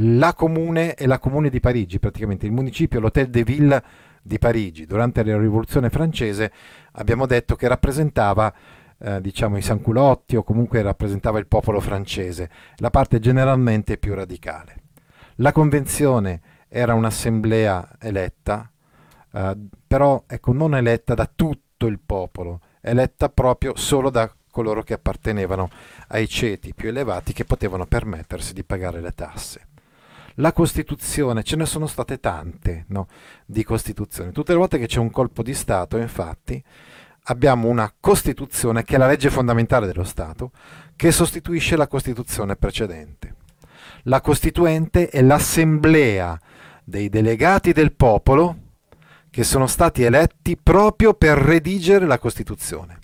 S1: la comune e la comune di Parigi, praticamente. Il municipio, l'Hôtel de Ville di Parigi, durante la rivoluzione francese abbiamo detto che rappresentava eh, diciamo i sanculotti o comunque rappresentava il popolo francese, la parte generalmente più radicale. La convenzione era un'assemblea eletta, eh, però ecco, non eletta da tutto il popolo, eletta proprio solo da coloro che appartenevano ai ceti più elevati che potevano permettersi di pagare le tasse la Costituzione, ce ne sono state tante no, di Costituzioni. Tutte le volte che c'è un colpo di Stato, infatti, abbiamo una Costituzione che è la legge fondamentale dello Stato, che sostituisce la Costituzione precedente. La Costituente è l'assemblea dei delegati del popolo che sono stati eletti proprio per redigere la Costituzione.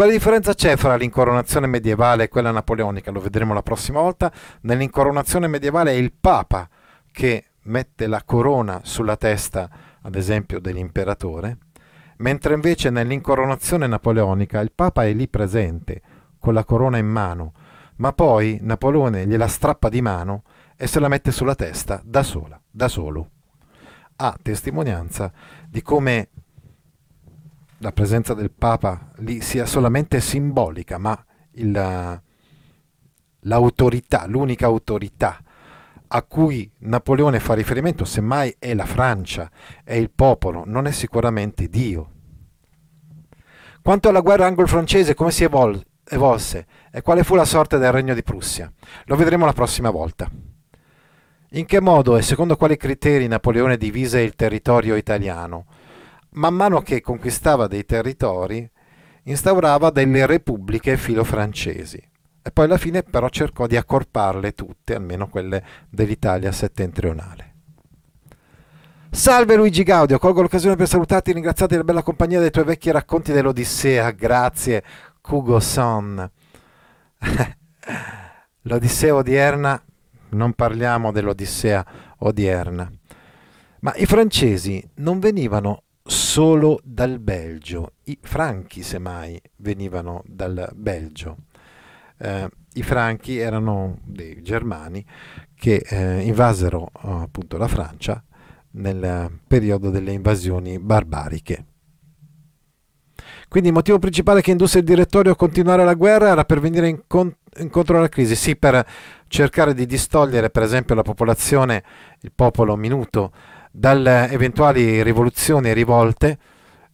S1: Quale differenza c'è fra l'incoronazione medievale e quella napoleonica? Lo vedremo la prossima volta. Nell'incoronazione medievale è il Papa che mette la corona sulla testa, ad esempio, dell'imperatore, mentre invece nell'incoronazione napoleonica il Papa è lì presente, con la corona in mano, ma poi Napoleone gliela strappa di mano e se la mette sulla testa da sola, da solo. A testimonianza di come la presenza del Papa lì sia solamente simbolica, ma il, l'autorità, l'unica autorità a cui Napoleone fa riferimento, semmai è la Francia, è il popolo, non è sicuramente Dio. Quanto alla guerra anglo-francese, come si evol- evolse e quale fu la sorte del regno di Prussia? Lo vedremo la prossima volta. In che modo e secondo quali criteri Napoleone divise il territorio italiano? Man mano che conquistava dei territori, instaurava delle repubbliche filo-francesi e poi alla fine però cercò di accorparle tutte, almeno quelle dell'Italia settentrionale. Salve Luigi Gaudio, colgo l'occasione per salutarti e ringraziarti della bella compagnia dei tuoi vecchi racconti dell'Odissea. Grazie, Kugo Son. L'Odissea odierna, non parliamo dell'Odissea odierna, ma i francesi non venivano solo dal Belgio, i franchi semmai venivano dal Belgio eh, i franchi erano dei germani che eh, invasero appunto la Francia nel periodo delle invasioni barbariche. Quindi il motivo principale che indusse il direttorio a continuare la guerra era per venire incont- incontro alla crisi, sì, per cercare di distogliere per esempio la popolazione, il popolo minuto, dalle eventuali rivoluzioni e rivolte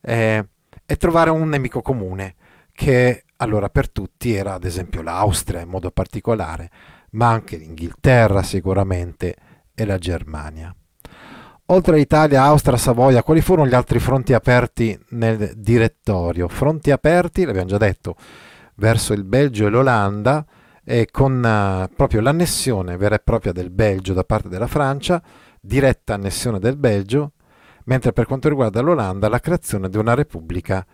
S1: eh, e trovare un nemico comune che allora per tutti era ad esempio l'Austria in modo particolare, ma anche l'Inghilterra sicuramente e la Germania. Oltre a Italia, Austria, Savoia, quali furono gli altri fronti aperti nel direttorio? Fronti aperti, l'abbiamo già detto, verso il Belgio e l'Olanda e con uh, proprio l'annessione vera e propria del Belgio da parte della Francia, diretta annessione del Belgio, mentre per quanto riguarda l'Olanda la creazione di una repubblica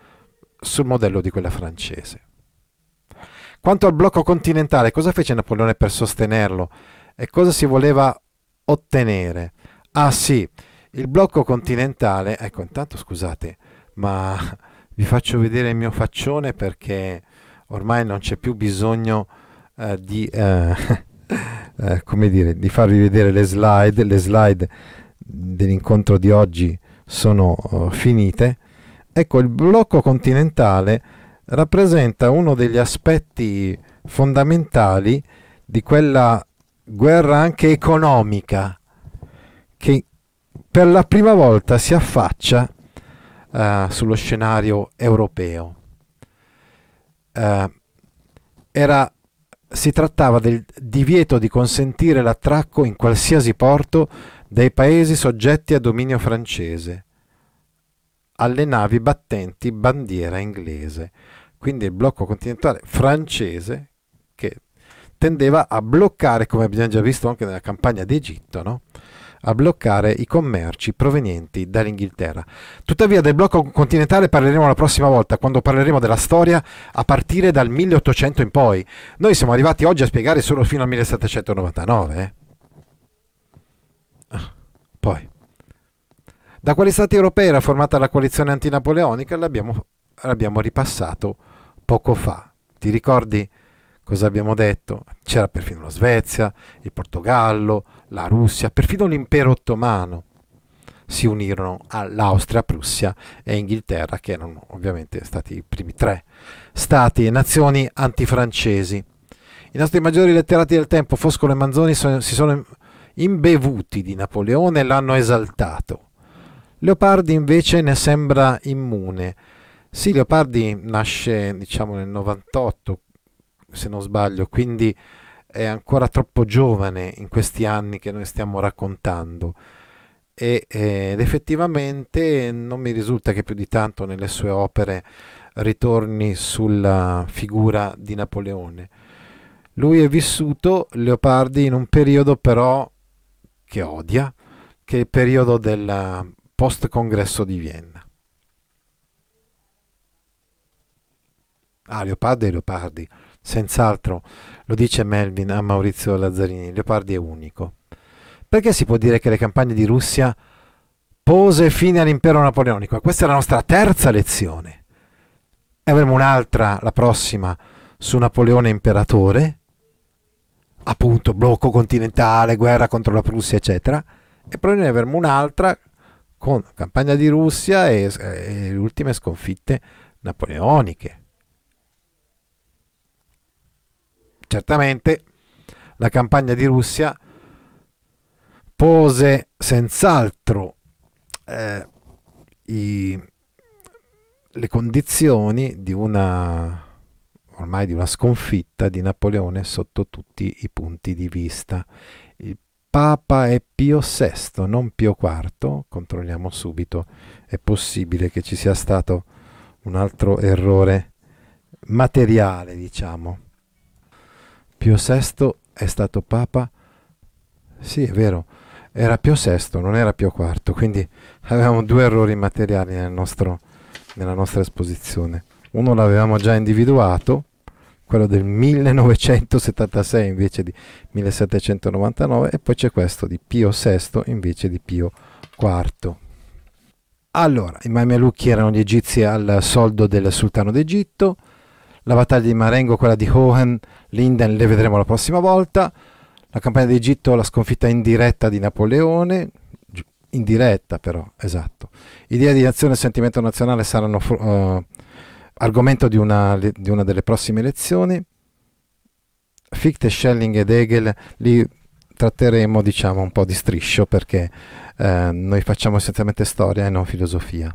S1: sul modello di quella francese. Quanto al blocco continentale, cosa fece Napoleone per sostenerlo e cosa si voleva ottenere? Ah sì, il blocco continentale, ecco intanto scusate, ma vi faccio vedere il mio faccione perché ormai non c'è più bisogno eh, di, eh, eh, come dire, di farvi vedere le slide, le slide dell'incontro di oggi sono uh, finite. Ecco, il blocco continentale rappresenta uno degli aspetti fondamentali di quella guerra anche economica che per la prima volta si affaccia uh, sullo scenario europeo. Uh, era, si trattava del divieto di consentire l'attracco in qualsiasi porto dei paesi soggetti a dominio francese alle navi battenti bandiera inglese quindi il blocco continentale francese che tendeva a bloccare, come abbiamo già visto anche nella campagna d'Egitto, no? A bloccare i commerci provenienti dall'Inghilterra. Tuttavia del blocco continentale parleremo la prossima volta, quando parleremo della storia a partire dal 1800 in poi. Noi siamo arrivati oggi a spiegare solo fino al 1799. Eh? Ah, poi, da quali stati europei era formata la coalizione antinapoleonica? L'abbiamo, l'abbiamo ripassato poco fa. Ti ricordi cosa abbiamo detto? C'era perfino la Svezia, il Portogallo, la Russia, perfino l'impero ottomano si unirono all'Austria, Prussia e Inghilterra, che erano ovviamente stati i primi tre stati e nazioni antifrancesi. I nostri maggiori letterati del tempo, Foscolo e Manzoni, si sono imbevuti di Napoleone e l'hanno esaltato. Leopardi invece ne sembra immune sì, Leopardi nasce diciamo nel 98, se non sbaglio, quindi è ancora troppo giovane in questi anni che noi stiamo raccontando e, ed effettivamente non mi risulta che più di tanto nelle sue opere ritorni sulla figura di Napoleone. Lui è vissuto, Leopardi, in un periodo però che odia, che è il periodo del post-congresso di Vienna. Ah, Leopardi e Leopardi, senz'altro, lo dice Melvin a Maurizio Lazzarini, Leopardi è unico. Perché si può dire che le campagne di Russia pose fine all'impero napoleonico. Questa è la nostra terza lezione. E avremo un'altra, la prossima, su Napoleone imperatore, appunto blocco continentale, guerra contro la Prussia, eccetera. E poi ne avremo un'altra con campagna di Russia e, e le ultime sconfitte napoleoniche. Certamente la campagna di Russia pose senz'altro eh, i, le condizioni di una ormai di una sconfitta di Napoleone sotto tutti i punti di vista. Il Papa è Pio VI, non Pio IV, controlliamo subito, è possibile che ci sia stato un altro errore materiale, diciamo. Pio VI è stato Papa? Sì, è vero, era Pio VI, non era Pio IV, quindi avevamo due errori materiali nel nostro, nella nostra esposizione. Uno l'avevamo già individuato, quello del 1976 invece di 1799 e poi c'è questo di Pio VI invece di Pio IV. Allora, i Mamelucchi erano gli egizi al soldo del sultano d'Egitto, la battaglia di Marengo, quella di Hohen, Linden, le vedremo la prossima volta, la campagna d'Egitto, la sconfitta indiretta di Napoleone, indiretta però, esatto. Idea di nazione e sentimento nazionale saranno uh, argomento di una, di una, delle prossime lezioni. Fichte, Schelling ed Hegel li tratteremo diciamo un po' di striscio perché eh, noi facciamo essenzialmente storia e non filosofia.